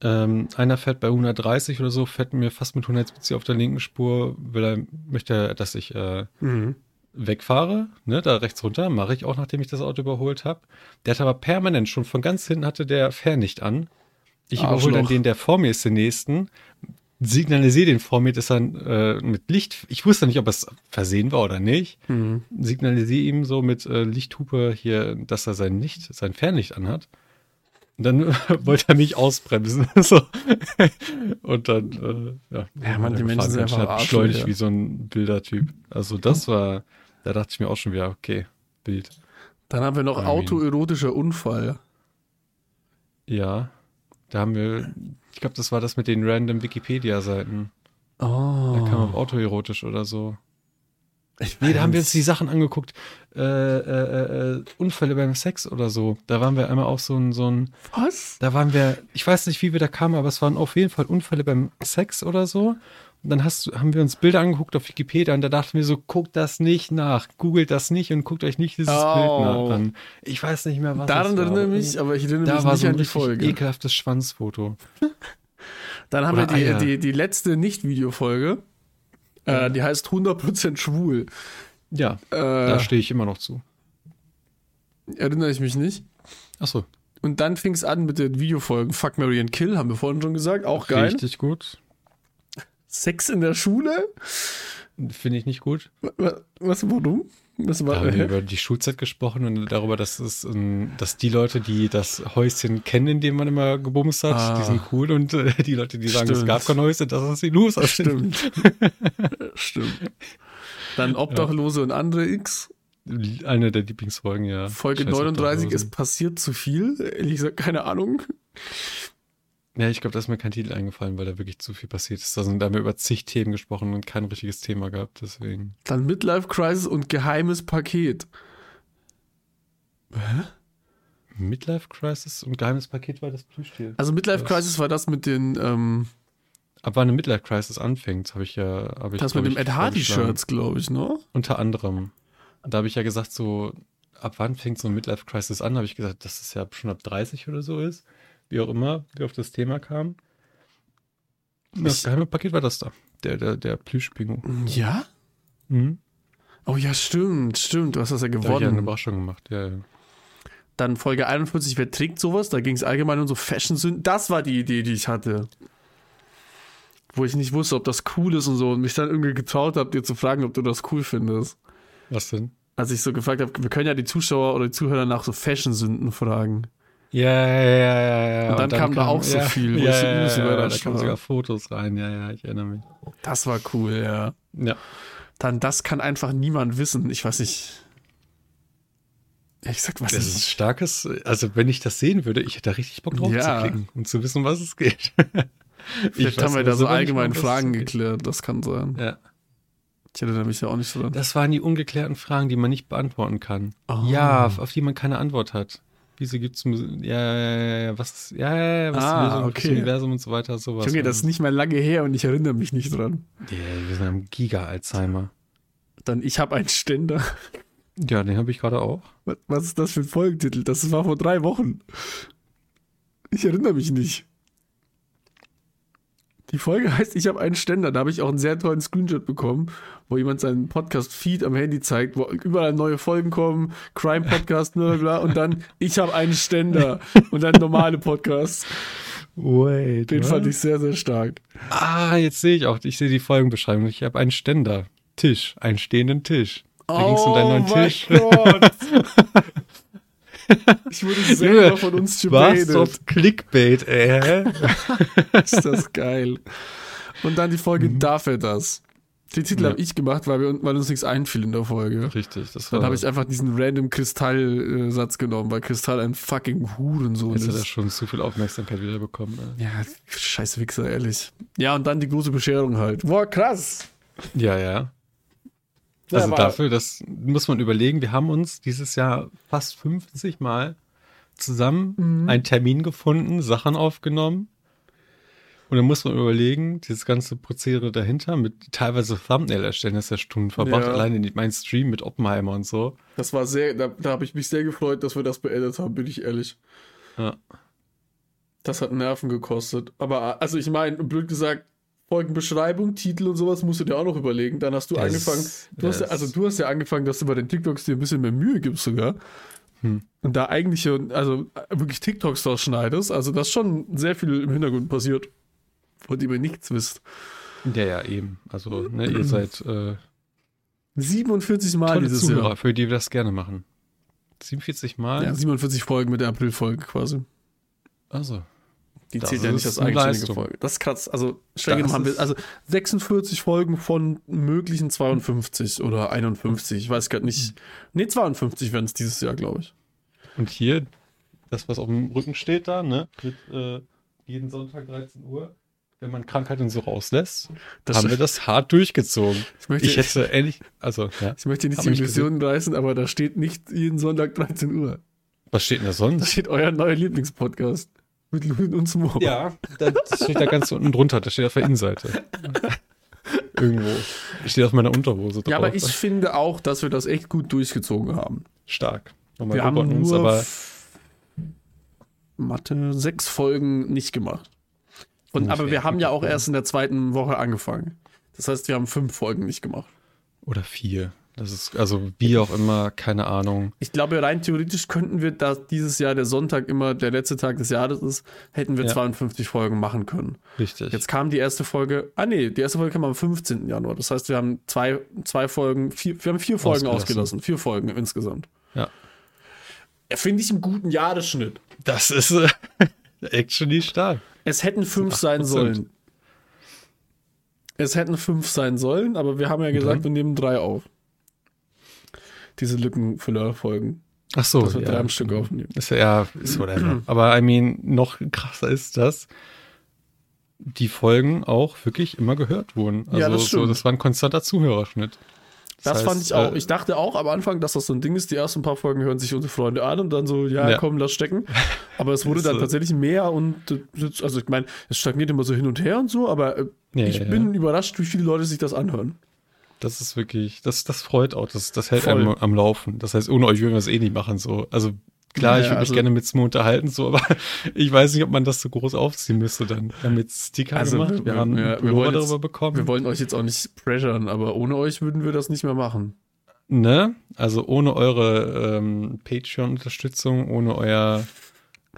Ähm, einer fährt bei 130 oder so, fährt mir fast mit 170 auf der linken Spur, will er, möchte, dass ich äh, mhm. wegfahre, ne, da rechts runter, mache ich auch, nachdem ich das Auto überholt habe. Der hat aber permanent schon von ganz hinten hatte der Fernlicht an. Ich überhole dann den, der vor mir ist, den nächsten, signalisiere den vor mir, dass er äh, mit Licht, ich wusste nicht, ob es versehen war oder nicht, mhm. signalisiere ihm so mit äh, Lichthupe hier, dass er sein Licht, sein Fernlicht anhat. Und dann wollte er mich ausbremsen. so. Und dann, äh, ja. Ja, manche Menschen sind einfach beschleunigt ja. wie so ein Bildertyp. Also das war, da dachte ich mir auch schon wieder, okay, Bild. Dann haben wir noch autoerotischer Unfall. Ja, da haben wir, ich glaube, das war das mit den random Wikipedia-Seiten. Oh. Da kam auf autoerotisch oder so. Ich nee, da haben wir uns die Sachen angeguckt. Äh, äh, äh, Unfälle beim Sex oder so. Da waren wir einmal auch so ein, so ein. Was? Da waren wir, ich weiß nicht, wie wir da kamen, aber es waren auf jeden Fall Unfälle beim Sex oder so. Und dann hast, haben wir uns Bilder angeguckt auf Wikipedia und da dachten wir so, guckt das nicht nach, googelt das nicht und guckt euch nicht dieses oh. Bild nach an. Ich weiß nicht mehr, was Daran erinnere mich, aber ich erinnere da mich war nicht so ein an die Folge. ekelhaftes Schwanzfoto. dann haben oder wir die, die, die letzte Nicht-Video-Folge. Äh, die heißt 100% schwul. Ja, äh, da stehe ich immer noch zu. Erinnere ich mich nicht. Achso. Und dann fing es an mit den Videofolgen Fuck, Mary and Kill, haben wir vorhin schon gesagt. Auch geil. Richtig gut. Sex in der Schule? Finde ich nicht gut. Was, was warum? Was war, da haben wir über die Schulzeit gesprochen und darüber, dass, es, dass die Leute, die das Häuschen kennen, in dem man immer gebumst hat, ah. die sind cool und äh, die Leute, die sagen, Stimmt. es gab kein Häuschen, das ist die Loser. Stimmt. Stimmt. Dann Obdachlose ja. und andere X. Eine der Lieblingsfolgen, ja. Folge Scheiß 39, es passiert zu viel. Ehrlich gesagt, keine Ahnung. Ja, ich glaube, da ist mir kein Titel eingefallen, weil da wirklich zu viel passiert ist. Da, sind, da haben wir über zig Themen gesprochen und kein richtiges Thema gehabt, deswegen. Dann Midlife Crisis und geheimes Paket. Hä? Midlife Crisis und geheimes Paket war das Plüschtier. Also Midlife Crisis war das mit den, ähm, Ab wann eine Midlife Crisis anfängt, habe ich ja. Hab ich, das mit dem Ed Hardy Shirts, glaube ich, ne? Unter anderem. Da habe ich ja gesagt, so, ab wann fängt so ein Midlife Crisis an? Habe ich gesagt, dass es ja schon ab 30 oder so ist. Wie auch immer, wie auf das Thema kam. Das geheime Paket war das da. Der, der, der Plüschpingu. Ja? Mhm. Oh ja, stimmt, stimmt. Du hast das ja gewonnen. Da habe ich ja eine Überraschung gemacht, ja, ja. Dann Folge 41, wer trägt sowas? Da ging es allgemein um so Fashion-Sünden. Das war die Idee, die ich hatte. Wo ich nicht wusste, ob das cool ist und so. Und mich dann irgendwie getraut habe, dir zu fragen, ob du das cool findest. Was denn? Als ich so gefragt habe, wir können ja die Zuschauer oder die Zuhörer nach so Fashion-Sünden fragen. Ja, ja, ja, ja. Und dann, und dann kam, da auch so viel, ja, ich ja, so ja, ja, da kamen sogar Fotos rein, ja, ja, ich erinnere mich. Das war cool, ja. Ja. Dann, das kann einfach niemand wissen. Ich weiß nicht. Ich sag, was das ist ein starkes, also wenn ich das sehen würde, ich hätte da richtig Bock drauf ja. zu klicken und zu wissen, was es geht. Vielleicht haben wir da so allgemein Fragen geklärt, das kann sein. Ja. Ich erinnere mich ja auch nicht so dran. Das waren die ungeklärten Fragen, die man nicht beantworten kann. Oh. Ja, auf die man keine Antwort hat. Wieso gibt es ja, ja, ja, was ja, ja, was ah, ist okay. das Universum und so weiter, sowas. Junge, das ist nicht mehr lange her und ich erinnere mich nicht dran. Ja, yeah, wir sind am Giga-Alzheimer. Dann, ich habe einen Ständer. Ja, den habe ich gerade auch. Was, was ist das für ein Folgentitel? Das war vor drei Wochen. Ich erinnere mich nicht. Die Folge heißt Ich habe einen Ständer. Da habe ich auch einen sehr tollen Screenshot bekommen, wo jemand seinen Podcast-Feed am Handy zeigt, wo überall neue Folgen kommen, Crime-Podcast, bla und dann Ich habe einen Ständer und dann normale Podcasts. Wait, Den what? fand ich sehr, sehr stark. Ah, jetzt sehe ich auch, ich sehe die Folgenbeschreibung. Ich habe einen Ständer. Tisch, einen stehenden Tisch. Da oh ging es um deinen neuen Tisch. Gott. Ich wurde selber von uns gebadet. Was auf Clickbait, ey. ist das geil. Und dann die Folge mhm. Darf er das? Den Titel ja. habe ich gemacht, weil, wir, weil uns nichts einfiel in der Folge. Richtig, das war. Dann habe ich einfach diesen random Kristall-Satz genommen, weil Kristall ein fucking Hurensohn ist. Jetzt hat er schon zu viel Aufmerksamkeit wieder bekommen. Ne? Ja, scheiß Wichser, ehrlich. Ja, und dann die große Bescherung halt. Boah, krass. Ja, ja. Also ja, dafür, das muss man überlegen, wir haben uns dieses Jahr fast 50 Mal zusammen mhm. einen Termin gefunden, Sachen aufgenommen. Und dann muss man überlegen, dieses ganze Prozedere dahinter mit teilweise Thumbnail erstellen, das ist ja Stunden verbracht, ja. allein in meinem Stream mit Oppenheimer und so. Das war sehr, da, da habe ich mich sehr gefreut, dass wir das beendet haben, bin ich ehrlich. Ja. Das hat Nerven gekostet. Aber, also ich meine, blöd gesagt, Folgenbeschreibung, Titel und sowas musst du dir auch noch überlegen. Dann hast du das, angefangen, du hast ja, also du hast ja angefangen, dass du bei den TikToks dir ein bisschen mehr Mühe gibst sogar. Hm. Und da eigentlich, also wirklich TikToks draus schneidest, also das schon sehr viel im Hintergrund passiert, von dem ihr nichts wisst. Ja, ja, eben. Also, ne, ihr seid äh, 47 Mal dieses Zuhörer, Jahr. für die wir das gerne machen. 47 Mal? Ja, 47 Folgen mit der April-Folge quasi. Also, die das zählt ja nicht als eigenständige Folge. Das ist krass. Also, streng genommen haben wir also 46 Folgen von möglichen 52 oder 51. Ich weiß gerade nicht. Nee, 52 werden es dieses Jahr, glaube ich. Und hier, das, was auf dem Rücken steht da, ne? Mit äh, jeden Sonntag 13 Uhr. Wenn man Krankheit und so rauslässt, das haben wir das hart durchgezogen. Ich, möchte, ich hätte ähnlich, also, ja, Ich möchte nicht die Illusionen reißen, aber da steht nicht jeden Sonntag 13 Uhr. Was steht denn da sonst? Da steht euer neuer Lieblingspodcast. Mit Louis und Smo. Ja, das steht da ganz unten drunter, das steht auf der Innenseite. Irgendwo. Das steht auf meiner Unterhose drauf. Ja, aber ich finde auch, dass wir das echt gut durchgezogen haben. Stark. Nochmal wir haben uns, nur aber Mathe sechs Folgen nicht gemacht. Und, aber wir haben ja auch erst in der zweiten Woche angefangen. Das heißt, wir haben fünf Folgen nicht gemacht. Oder vier. Das ist, also wie auch immer, keine Ahnung. Ich glaube, rein theoretisch könnten wir, da dieses Jahr der Sonntag immer der letzte Tag des Jahres ist, hätten wir ja. 52 Folgen machen können. Richtig. Jetzt kam die erste Folge, ah nee, die erste Folge kam am 15. Januar. Das heißt, wir haben zwei, zwei Folgen, vier, wir haben vier Folgen ausgelassen. ausgelassen. Vier Folgen insgesamt. Ja. Finde ich einen guten Jahresschnitt. Das ist äh, actually stark. Es hätten fünf sein sollen. Es hätten fünf sein sollen, aber wir haben ja gesagt, wir nehmen drei auf diese Lückenfüller-Folgen. Ach so, dass wir ja. drei am Stück aufnehmen. Ist ja, ist whatever. Aber I mean, noch krasser ist das, die Folgen auch wirklich immer gehört wurden. Also ja, das, so, das war ein konstanter Zuhörerschnitt. Das, das heißt, fand ich auch. Äh, ich dachte auch am Anfang, dass das so ein Ding ist, die ersten paar Folgen hören sich unsere Freunde an und dann so, ja, ja. komm, lass stecken. Aber es wurde dann tatsächlich mehr und also ich meine, es stagniert immer so hin und her und so, aber äh, ja, ich bin überrascht, wie viele Leute sich das anhören. Das ist wirklich, das, das freut auch, das, das hält Voll. einem am Laufen. Das heißt, ohne euch würden wir es eh nicht machen. So. Also klar, ja, ich würde also, mich gerne mit Smo unterhalten, so, aber ich weiß nicht, ob man das so groß aufziehen müsste dann. Wir haben jetzt Sticker also, gemacht, wir haben ja, wir wollen darüber bekommen. Wir wollen euch jetzt auch nicht pressuren, aber ohne euch würden wir das nicht mehr machen. Ne? Also ohne eure ähm, Patreon-Unterstützung, ohne euer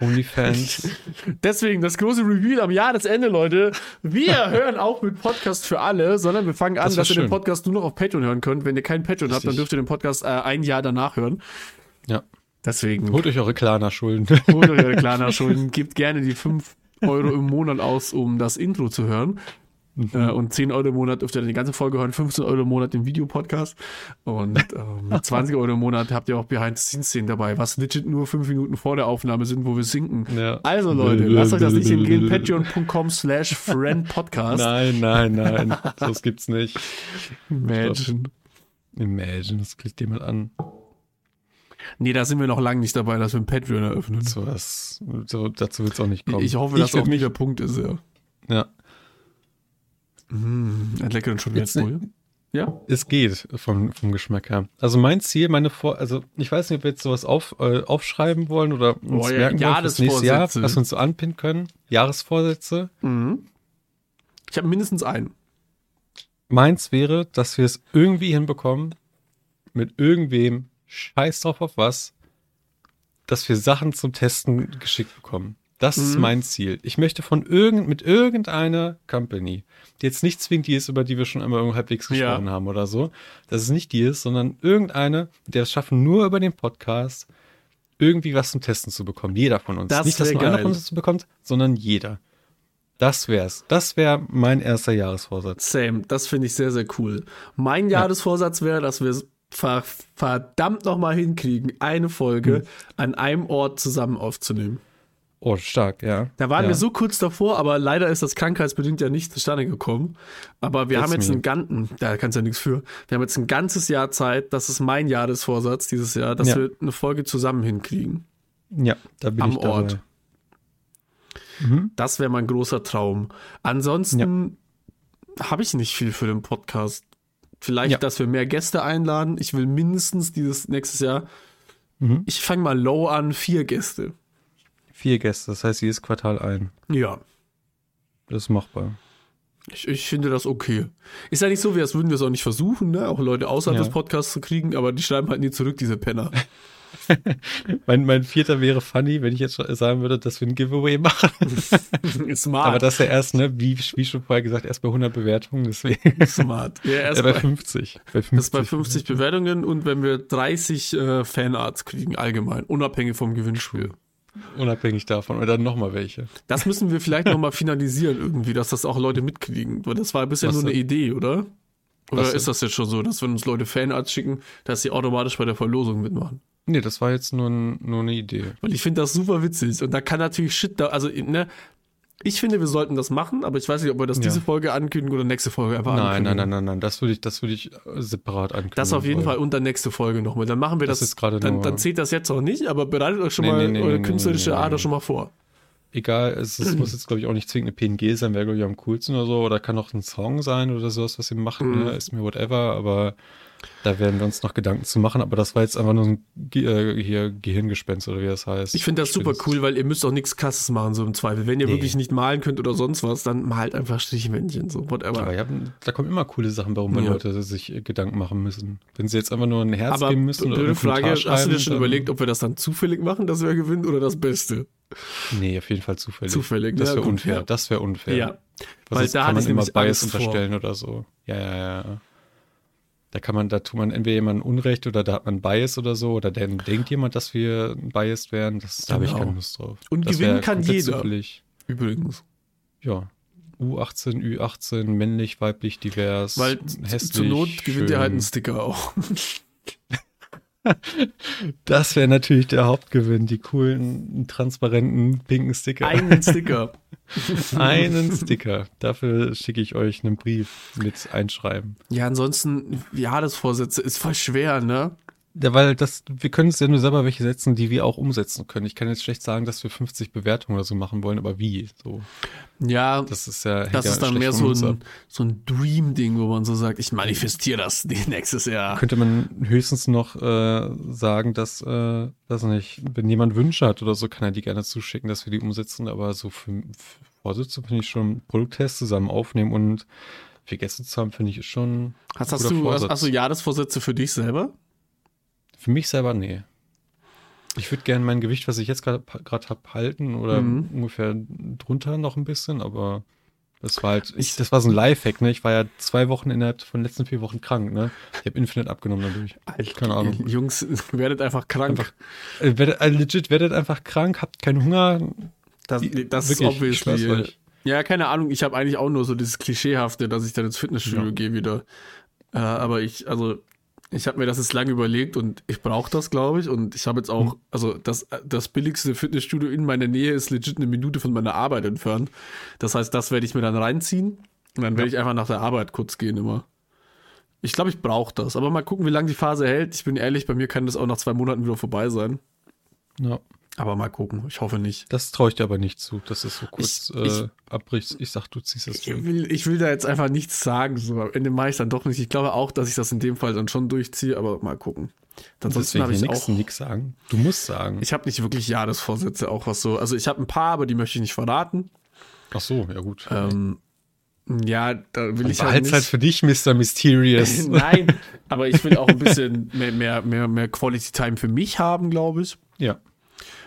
OnlyFans. Deswegen das große Reveal am Jahresende, Leute. Wir hören auch mit Podcast für alle, sondern wir fangen an, das dass ihr den Podcast nur noch auf Patreon hören könnt. Wenn ihr keinen Patreon Richtig. habt, dann dürft ihr den Podcast äh, ein Jahr danach hören. Ja. Deswegen. Holt euch eure Klarna-Schulden. Holt euch eure Klarna-Schulden. Gebt gerne die 5 Euro im Monat aus, um das Intro zu hören. Mhm. Äh, und 10 Euro im Monat dürft ihr dann die ganze Folge hören, 15 Euro im Monat den Videopodcast. Und äh, mit 20 Euro im Monat habt ihr auch Behind-the-Scenes-Szenen dabei, was legit nur 5 Minuten vor der Aufnahme sind, wo wir sinken. Ja. Also Leute, lasst euch das nicht entgehen. Patreon.com slash friendpodcast. Nein, nein, nein. das gibt's nicht. Imagine. Imagine, das klickt jemand an. Nee, da sind wir noch lange nicht dabei, dass wir ein Patreon eröffnen. So was, so, dazu wird es auch nicht kommen. Ich hoffe, dass ich auch nicht der Punkt ist, ja. Ja. Mmh, ein leckeren schon jetzt Bull. Ja. Es geht vom, vom Geschmack her. Also mein Ziel, meine Vor, also ich weiß nicht, ob wir jetzt sowas auf, äh, aufschreiben wollen oder uns oh, ja, merken wollen fürs nächste Jahr, was wir uns so anpinnen können. Jahresvorsätze. Mhm. Ich habe mindestens einen. Meins wäre, dass wir es irgendwie hinbekommen, mit irgendwem, scheiß drauf auf was, dass wir Sachen zum Testen geschickt bekommen. Das mhm. ist mein Ziel. Ich möchte von irgend, mit irgendeiner Company, die jetzt nicht zwingend die ist, über die wir schon einmal halbwegs gesprochen ja. haben oder so, dass es nicht die ist, sondern irgendeine, der es schaffen, nur über den Podcast irgendwie was zum Testen zu bekommen. Jeder von uns. Das nicht, dass nur einer von uns bekommt, sondern jeder. Das wär's. Das wäre mein erster Jahresvorsatz. Same. Das finde ich sehr, sehr cool. Mein ja. Jahresvorsatz wäre, dass wir es verdammt nochmal hinkriegen, eine Folge hm. an einem Ort zusammen aufzunehmen. Oh, stark, ja. Da waren ja. wir so kurz davor, aber leider ist das krankheitsbedingt ja nicht zustande gekommen. Aber wir That's haben jetzt einen ganzen, da kannst du ja nichts für. Wir haben jetzt ein ganzes Jahr Zeit, das ist mein Jahresvorsatz dieses Jahr, dass ja. wir eine Folge zusammen hinkriegen. Ja, da bin Am ich dabei. Ort. Mhm. Das wäre mein großer Traum. Ansonsten ja. habe ich nicht viel für den Podcast. Vielleicht, dass wir mehr Gäste einladen. Ich will mindestens dieses nächstes Jahr. Mhm. Ich fange mal low an, vier Gäste. Vier Gäste, das heißt jedes Quartal ein. Ja. Das ist machbar. Ich, ich finde das okay. Ist ja nicht so, wie als würden wir es auch nicht versuchen, ne? auch Leute außerhalb ja. des Podcasts zu kriegen, aber die schreiben halt nie zurück, diese Penner. mein, mein vierter wäre funny, wenn ich jetzt sagen würde, dass wir ein Giveaway machen. Smart. Aber das ist ja erst, ne, wie, wie schon vorher gesagt, erst bei 100 Bewertungen, deswegen. Smart. Ja, erst ja, bei, bei 50. Bei 50. Das ist bei 50 Bewertungen und wenn wir 30 äh, Fanarts kriegen, allgemein, unabhängig vom Gewinnspiel. Unabhängig davon. Oder dann nochmal welche. Das müssen wir vielleicht nochmal finalisieren irgendwie, dass das auch Leute mitkriegen. Weil das war bisher Was nur eine Idee, oder? Oder ist das jetzt schon so, dass wenn uns Leute Fanarts schicken, dass sie automatisch bei der Verlosung mitmachen? Nee, das war jetzt nur, nur eine Idee. Weil ich finde das super witzig. Und da kann natürlich Shit da, also, ne, ich finde, wir sollten das machen, aber ich weiß nicht, ob wir das ja. diese Folge ankündigen oder nächste Folge einfach nein, ankündigen. Nein, nein, nein, nein, das würde ich, das würde ich äh, separat ankündigen. Das auf jeden. Fall unter nächste Folge nochmal. Dann machen wir das. das ist gerade dann, dann zählt das jetzt auch nicht, aber bereitet euch schon nee, mal nee, eure nee, künstlerische Ader schon mal vor. Egal, es, es muss jetzt, glaube ich, auch nicht zwingend eine PNG sein, wäre, glaube ich, am coolsten oder so. Oder kann auch ein Song sein oder sowas, was ihr macht, mm. ne? ist mir whatever, aber Da werden wir uns noch Gedanken zu machen, aber das war jetzt einfach nur ein Ge äh, hier Gehirngespenst oder wie das heißt. Ich finde das super cool, weil ihr müsst auch nichts krasses machen, so im Zweifel. Wenn ihr nee. wirklich nicht malen könnt oder sonst was, dann malt einfach Strichmännchen, so whatever. Ja, da kommen immer coole Sachen, warum ja. Leute sich Gedanken machen müssen. Wenn sie jetzt einfach nur ein Herz aber geben müssen oder eine Frage, hast du dir schon überlegt, ob wir das dann zufällig machen, dass wer gewinnt oder das Beste? Nee, auf jeden Fall zufällig. Zufällig, Das wäre ja, unfair. Ja. Das wäre unfair. Ja. Was Weil da kann man immer Bias unterstellen oder so. Ja, ja, ja. Da kann man, da tut man entweder jemandem Unrecht oder da hat man Bias oder so, oder dann denkt jemand, dass wir biased wären. Das, da habe ich keine Lust drauf. Und das gewinnen kann jeder. Zufällig. Übrigens. Ja. U18, Ü18, männlich, weiblich, divers, Weil hässlich, zur Not gewinnt ihr halt einen Sticker auch. Das wäre natürlich der Hauptgewinn, die coolen, transparenten, pinken Sticker. Einen Sticker. einen Sticker. Dafür schicke ich euch einen Brief mit Einschreiben. Ja, ansonsten, ja, das Vorsätze ist voll schwer, ne? Ja, weil das, wir können es ja nur selber welche setzen, die wir auch umsetzen können. Ich kann jetzt schlecht sagen, dass wir 50 Bewertungen oder so machen wollen, aber wie? So. Ja, das ist ja. Das ist dann mehr so ein, so ein Dream-Ding, wo man so sagt, ich manifestiere das nächstes Jahr. Könnte man höchstens noch äh, sagen, dass, äh, weiß nicht, wenn jemand Wünsche hat oder so, kann er die gerne zuschicken, dass wir die umsetzen, aber so für, für Vorsitze finde ich schon Produkttest zusammen aufnehmen und vergessen zu haben, finde ich schon. Hast, hast du, hast, hast du Jahresvorsätze für dich selber? Für mich selber, nee. Ich würde gerne mein Gewicht, was ich jetzt gerade habe, halten oder mhm. ungefähr drunter noch ein bisschen, aber das war halt, ich, das war so ein Lifehack, ne? Ich war ja zwei Wochen innerhalb von den letzten vier Wochen krank, ne? Ich habe Infinite abgenommen dadurch. Alter, Keine Ahnung. Jungs, werdet einfach krank. Einfach, äh, werdet, äh, legit, werdet einfach krank, habt keinen Hunger. Das, das ist obviously. Ja, keine Ahnung. Ich habe eigentlich auch nur so dieses Klischeehafte, dass ich dann ins Fitnessstudio ja. gehe wieder. Äh, aber ich, also ich habe mir das jetzt lange überlegt und ich brauche das, glaube ich. Und ich habe jetzt auch, hm. also das, das billigste Fitnessstudio in meiner Nähe ist legit eine Minute von meiner Arbeit entfernt. Das heißt, das werde ich mir dann reinziehen und dann werde ich einfach nach der Arbeit kurz gehen immer. Ich glaube, ich brauche das. Aber mal gucken, wie lange die Phase hält. Ich bin ehrlich, bei mir kann das auch nach zwei Monaten wieder vorbei sein. Ja. Aber mal gucken, ich hoffe nicht. Das traue ich dir aber nicht zu, dass es so kurz ich, äh, abbricht. Ich sag, du ziehst das ich will, ich will da jetzt einfach nichts sagen. So, am Ende mache ich dann doch nicht. Ich glaube auch, dass ich das in dem Fall dann schon durchziehe, aber mal gucken. Ansonsten habe ich nix, auch nichts sagen. Du musst sagen. Ich habe nicht wirklich Jahresvorsätze, auch was so. Also ich habe ein paar, aber die möchte ich nicht verraten. Ach so, ja gut. Ähm, ja, da will ich halt nicht. halt für dich, Mr. Mysterious. Nein, aber ich will auch ein bisschen mehr, mehr, mehr, mehr Quality Time für mich haben, glaube ich. Ja.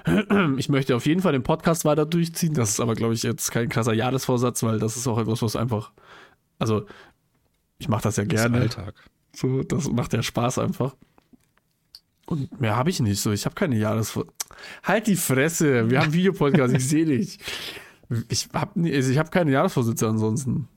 Ich möchte auf jeden Fall den Podcast weiter durchziehen. Das ist aber, glaube ich, jetzt kein krasser Jahresvorsatz, weil das ist auch etwas, was einfach. Also, ich mache das ja gerne. Das Alltag. So, das macht ja Spaß einfach. Und mehr habe ich nicht so. Ich habe keine Jahresvorsätze. Halt die Fresse. Wir haben Videopodcast, ich sehe dich. Ich habe also hab keine Jahresvorsätze ansonsten.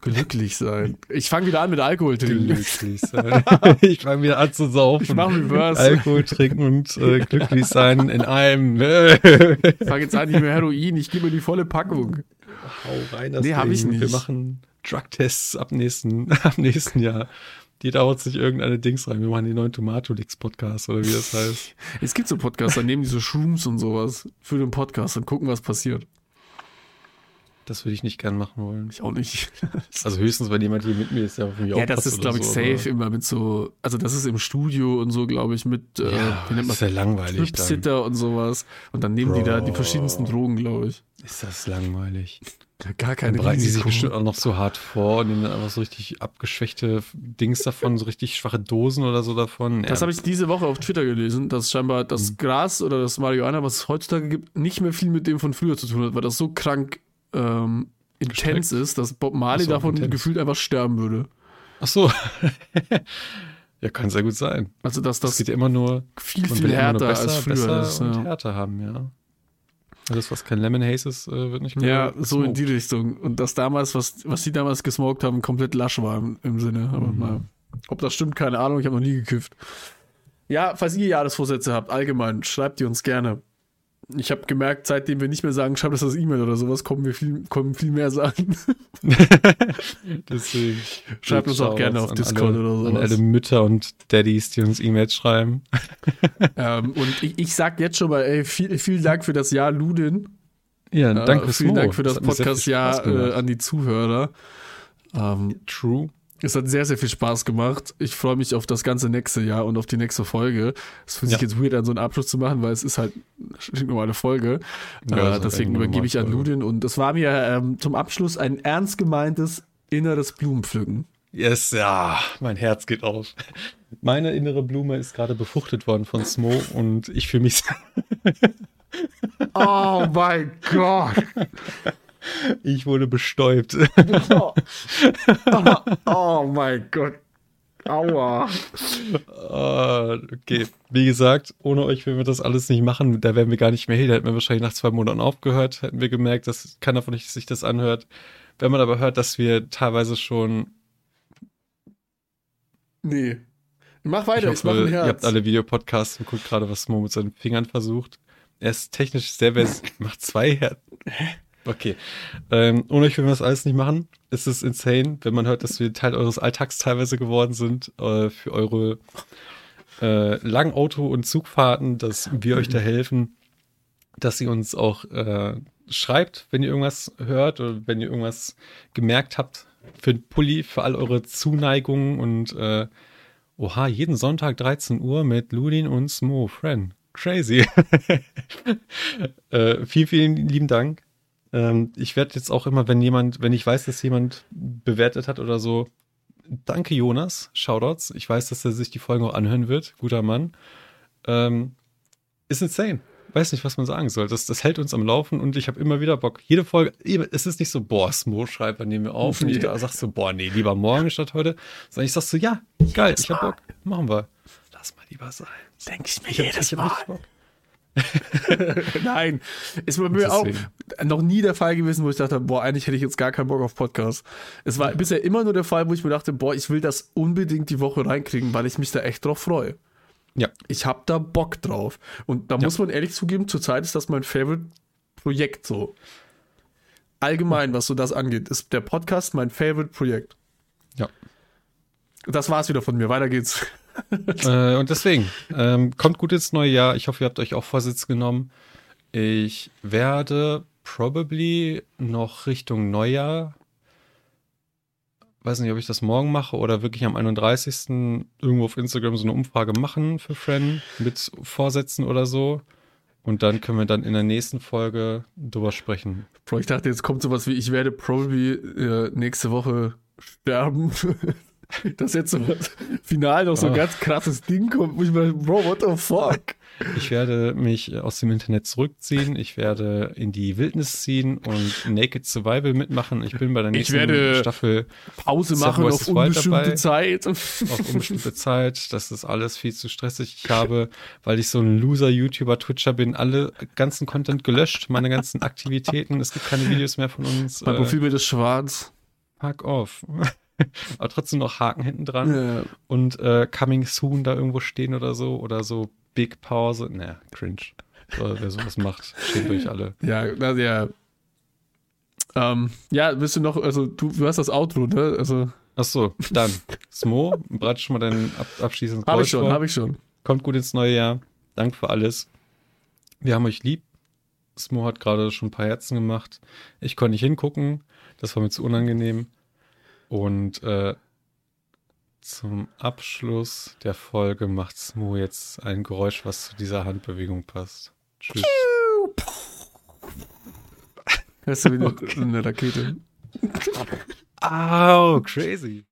Glücklich sein. Ich fange wieder an mit Alkohol trinken. Glücklich sein. ich fange wieder an zu saufen. Ich mache Reverse. Alkohol trinken und äh, glücklich sein in einem. ich fange jetzt an, nicht mehr Heroin. Ich gebe mir die volle Packung. Hau rein, das Nee, habe ich nicht. Wir machen Drugtests ab nächsten, ab nächsten Jahr. Die dauert sich irgendeine Dings rein. Wir machen die neuen Tomatolix Podcast oder wie das heißt. Es gibt so Podcasts, da nehmen die so Shrooms und sowas für den Podcast und gucken, was passiert. Das würde ich nicht gern machen wollen. Ich auch nicht. also höchstens, wenn jemand hier mit mir ist, der auf mich Ja, das ist, glaube ich, so, safe immer mit so, also das ist im Studio und so, glaube ich, mit, äh, ja, wie nennt man das? ist ja langweilig Sitter und sowas. Und dann nehmen Bro. die da die verschiedensten Drogen, glaube ich. Ist das langweilig. Ja, gar keine dann bereiten die sich bestimmt auch noch so hart vor und nehmen dann einfach so richtig abgeschwächte Dings davon, so richtig schwache Dosen oder so davon. Das ja. habe ich diese Woche auf Twitter gelesen, dass scheinbar das mhm. Gras oder das Marihuana, was es heutzutage gibt, nicht mehr viel mit dem von früher zu tun hat, weil das so krank ähm, intens ist, dass Bob Marley so, davon intens. gefühlt einfach sterben würde. Ach so. ja, kann sehr gut sein. Also, dass das, das geht ja immer nur viel, viel härter besser, als früher besser ist. Und ja. härter haben, ja. Alles, was kein Lemon Haze ist, äh, wird nicht mehr. Ja, gesmoked. so in die Richtung. Und das damals, was, was die damals gesmoked haben, komplett lasch war im, im Sinne. Aber mhm. mal, ob das stimmt, keine Ahnung, ich habe noch nie gekifft. Ja, falls ihr Jahresvorsätze habt, allgemein, schreibt die uns gerne ich habe gemerkt, seitdem wir nicht mehr sagen, schreib das als E-Mail oder sowas, kommen wir viel, kommen viel mehr Sachen. Deswegen. Schreibt uns auch gerne auf Discord alle, oder sowas. An alle Mütter und Daddys, die uns E-Mails schreiben. ähm, und ich, ich sag jetzt schon mal, ey, viel, vielen Dank für das Jahr Ludin. Ja, danke äh, Vielen Dank für das, das Podcast-Jahr äh, an die Zuhörer. Ähm, True. Es hat sehr, sehr viel Spaß gemacht. Ich freue mich auf das ganze nächste Jahr und auf die nächste Folge. Es fühlt sich ja. jetzt weird an, so einen Abschluss zu machen, weil es ist halt eine normale Folge. Ja, äh, deswegen übergebe ich an Ludin und es war mir ähm, zum Abschluss ein ernst gemeintes inneres Blumenpflücken. Yes, ja, mein Herz geht auf. Meine innere Blume ist gerade befruchtet worden von Smo und ich fühle mich. oh mein Gott. Ich wurde bestäubt. Oh, oh, oh mein Gott. Aua. Uh, okay, wie gesagt, ohne euch würden wir das alles nicht machen. Da wären wir gar nicht mehr hier. Da hätten wir wahrscheinlich nach zwei Monaten aufgehört. Hätten wir gemerkt, dass keiner von euch sich das anhört. Wenn man aber hört, dass wir teilweise schon. Nee. Mach weiter, ich, ich Ihr habt alle Videopodcasts und guckt gerade, was Mo mit seinen Fingern versucht. Er ist technisch sehr besser. macht zwei Herzen. Hä? Okay. Ähm, ohne euch würden wir das alles nicht machen. Es ist insane, wenn man hört, dass wir Teil eures Alltags teilweise geworden sind äh, für eure äh, langen Auto- und Zugfahrten, dass wir euch da helfen, dass ihr uns auch äh, schreibt, wenn ihr irgendwas hört oder wenn ihr irgendwas gemerkt habt für den Pulli, für all eure Zuneigungen und äh, oha, jeden Sonntag 13 Uhr mit Ludin und Smo Friend. Crazy. äh, vielen, vielen lieben Dank. Ähm, ich werde jetzt auch immer, wenn jemand, wenn ich weiß, dass jemand bewertet hat oder so, danke Jonas, Shoutouts. Ich weiß, dass er sich die Folgen auch anhören wird. Guter Mann. Ähm, ist insane. Weiß nicht, was man sagen soll. Das, das hält uns am Laufen und ich habe immer wieder Bock. Jede Folge, es ist nicht so, boah, Smo schreibt, nehmen wir auf. Und ich da sag so, boah, nee, lieber morgen statt heute. Sondern ich sag so, ja, geil, ich hab Bock, machen wir. Lass mal lieber sein. Denke ich mir ich jedes hab, Mal. Nein, ist bei mir auch noch nie der Fall gewesen, wo ich dachte, boah, eigentlich hätte ich jetzt gar keinen Bock auf Podcast. Es war bisher immer nur der Fall, wo ich mir dachte, boah, ich will das unbedingt die Woche reinkriegen, weil ich mich da echt drauf freue. Ja. Ich habe da Bock drauf. Und da ja. muss man ehrlich zugeben, zurzeit ist das mein Favorite-Projekt so. Allgemein, was so das angeht, ist der Podcast mein Favorite-Projekt. Ja. Das war's wieder von mir. Weiter geht's. äh, und deswegen, ähm, kommt gut ins neue Jahr. Ich hoffe, ihr habt euch auch Vorsitz genommen. Ich werde probably noch Richtung Neujahr, weiß nicht, ob ich das morgen mache oder wirklich am 31. irgendwo auf Instagram so eine Umfrage machen für Fren mit Vorsätzen oder so. Und dann können wir dann in der nächsten Folge drüber sprechen. Ich dachte, jetzt kommt sowas wie, ich werde probably äh, nächste Woche sterben. dass jetzt so final noch so ein oh. ganz krasses Ding kommt, wo ich mir, Bro, what the fuck? Ich werde mich aus dem Internet zurückziehen. Ich werde in die Wildnis ziehen und Naked Survival mitmachen. Ich bin bei der nächsten ich werde Staffel Pause machen auf unbestimmte. Zeit. Auf unbestimmte Zeit. Das ist alles viel zu stressig. Ich habe, weil ich so ein Loser-YouTuber-Twitcher bin, alle ganzen Content gelöscht, meine ganzen Aktivitäten. Es gibt keine Videos mehr von uns. Mein Profilbild ist schwarz. Fuck off. aber trotzdem noch Haken hinten dran ja. und äh, Coming Soon da irgendwo stehen oder so oder so Big Pause. Naja, cringe. So, wer sowas macht, schämt euch alle. Ja, also ja. Ähm, ja, bist du noch, also du, du hast das Outro, ne? Also. Ach so, dann. Smo, bereite schon mal dein ab, abschließendes Hab ich schon, vor. hab ich schon. Kommt gut ins neue Jahr. Danke für alles. Wir haben euch lieb. Smo hat gerade schon ein paar Herzen gemacht. Ich konnte nicht hingucken. Das war mir zu unangenehm. Und äh, zum Abschluss der Folge macht Smo jetzt ein Geräusch, was zu dieser Handbewegung passt. Tschüss. Hörst du wie eine, Rakete? Au, crazy.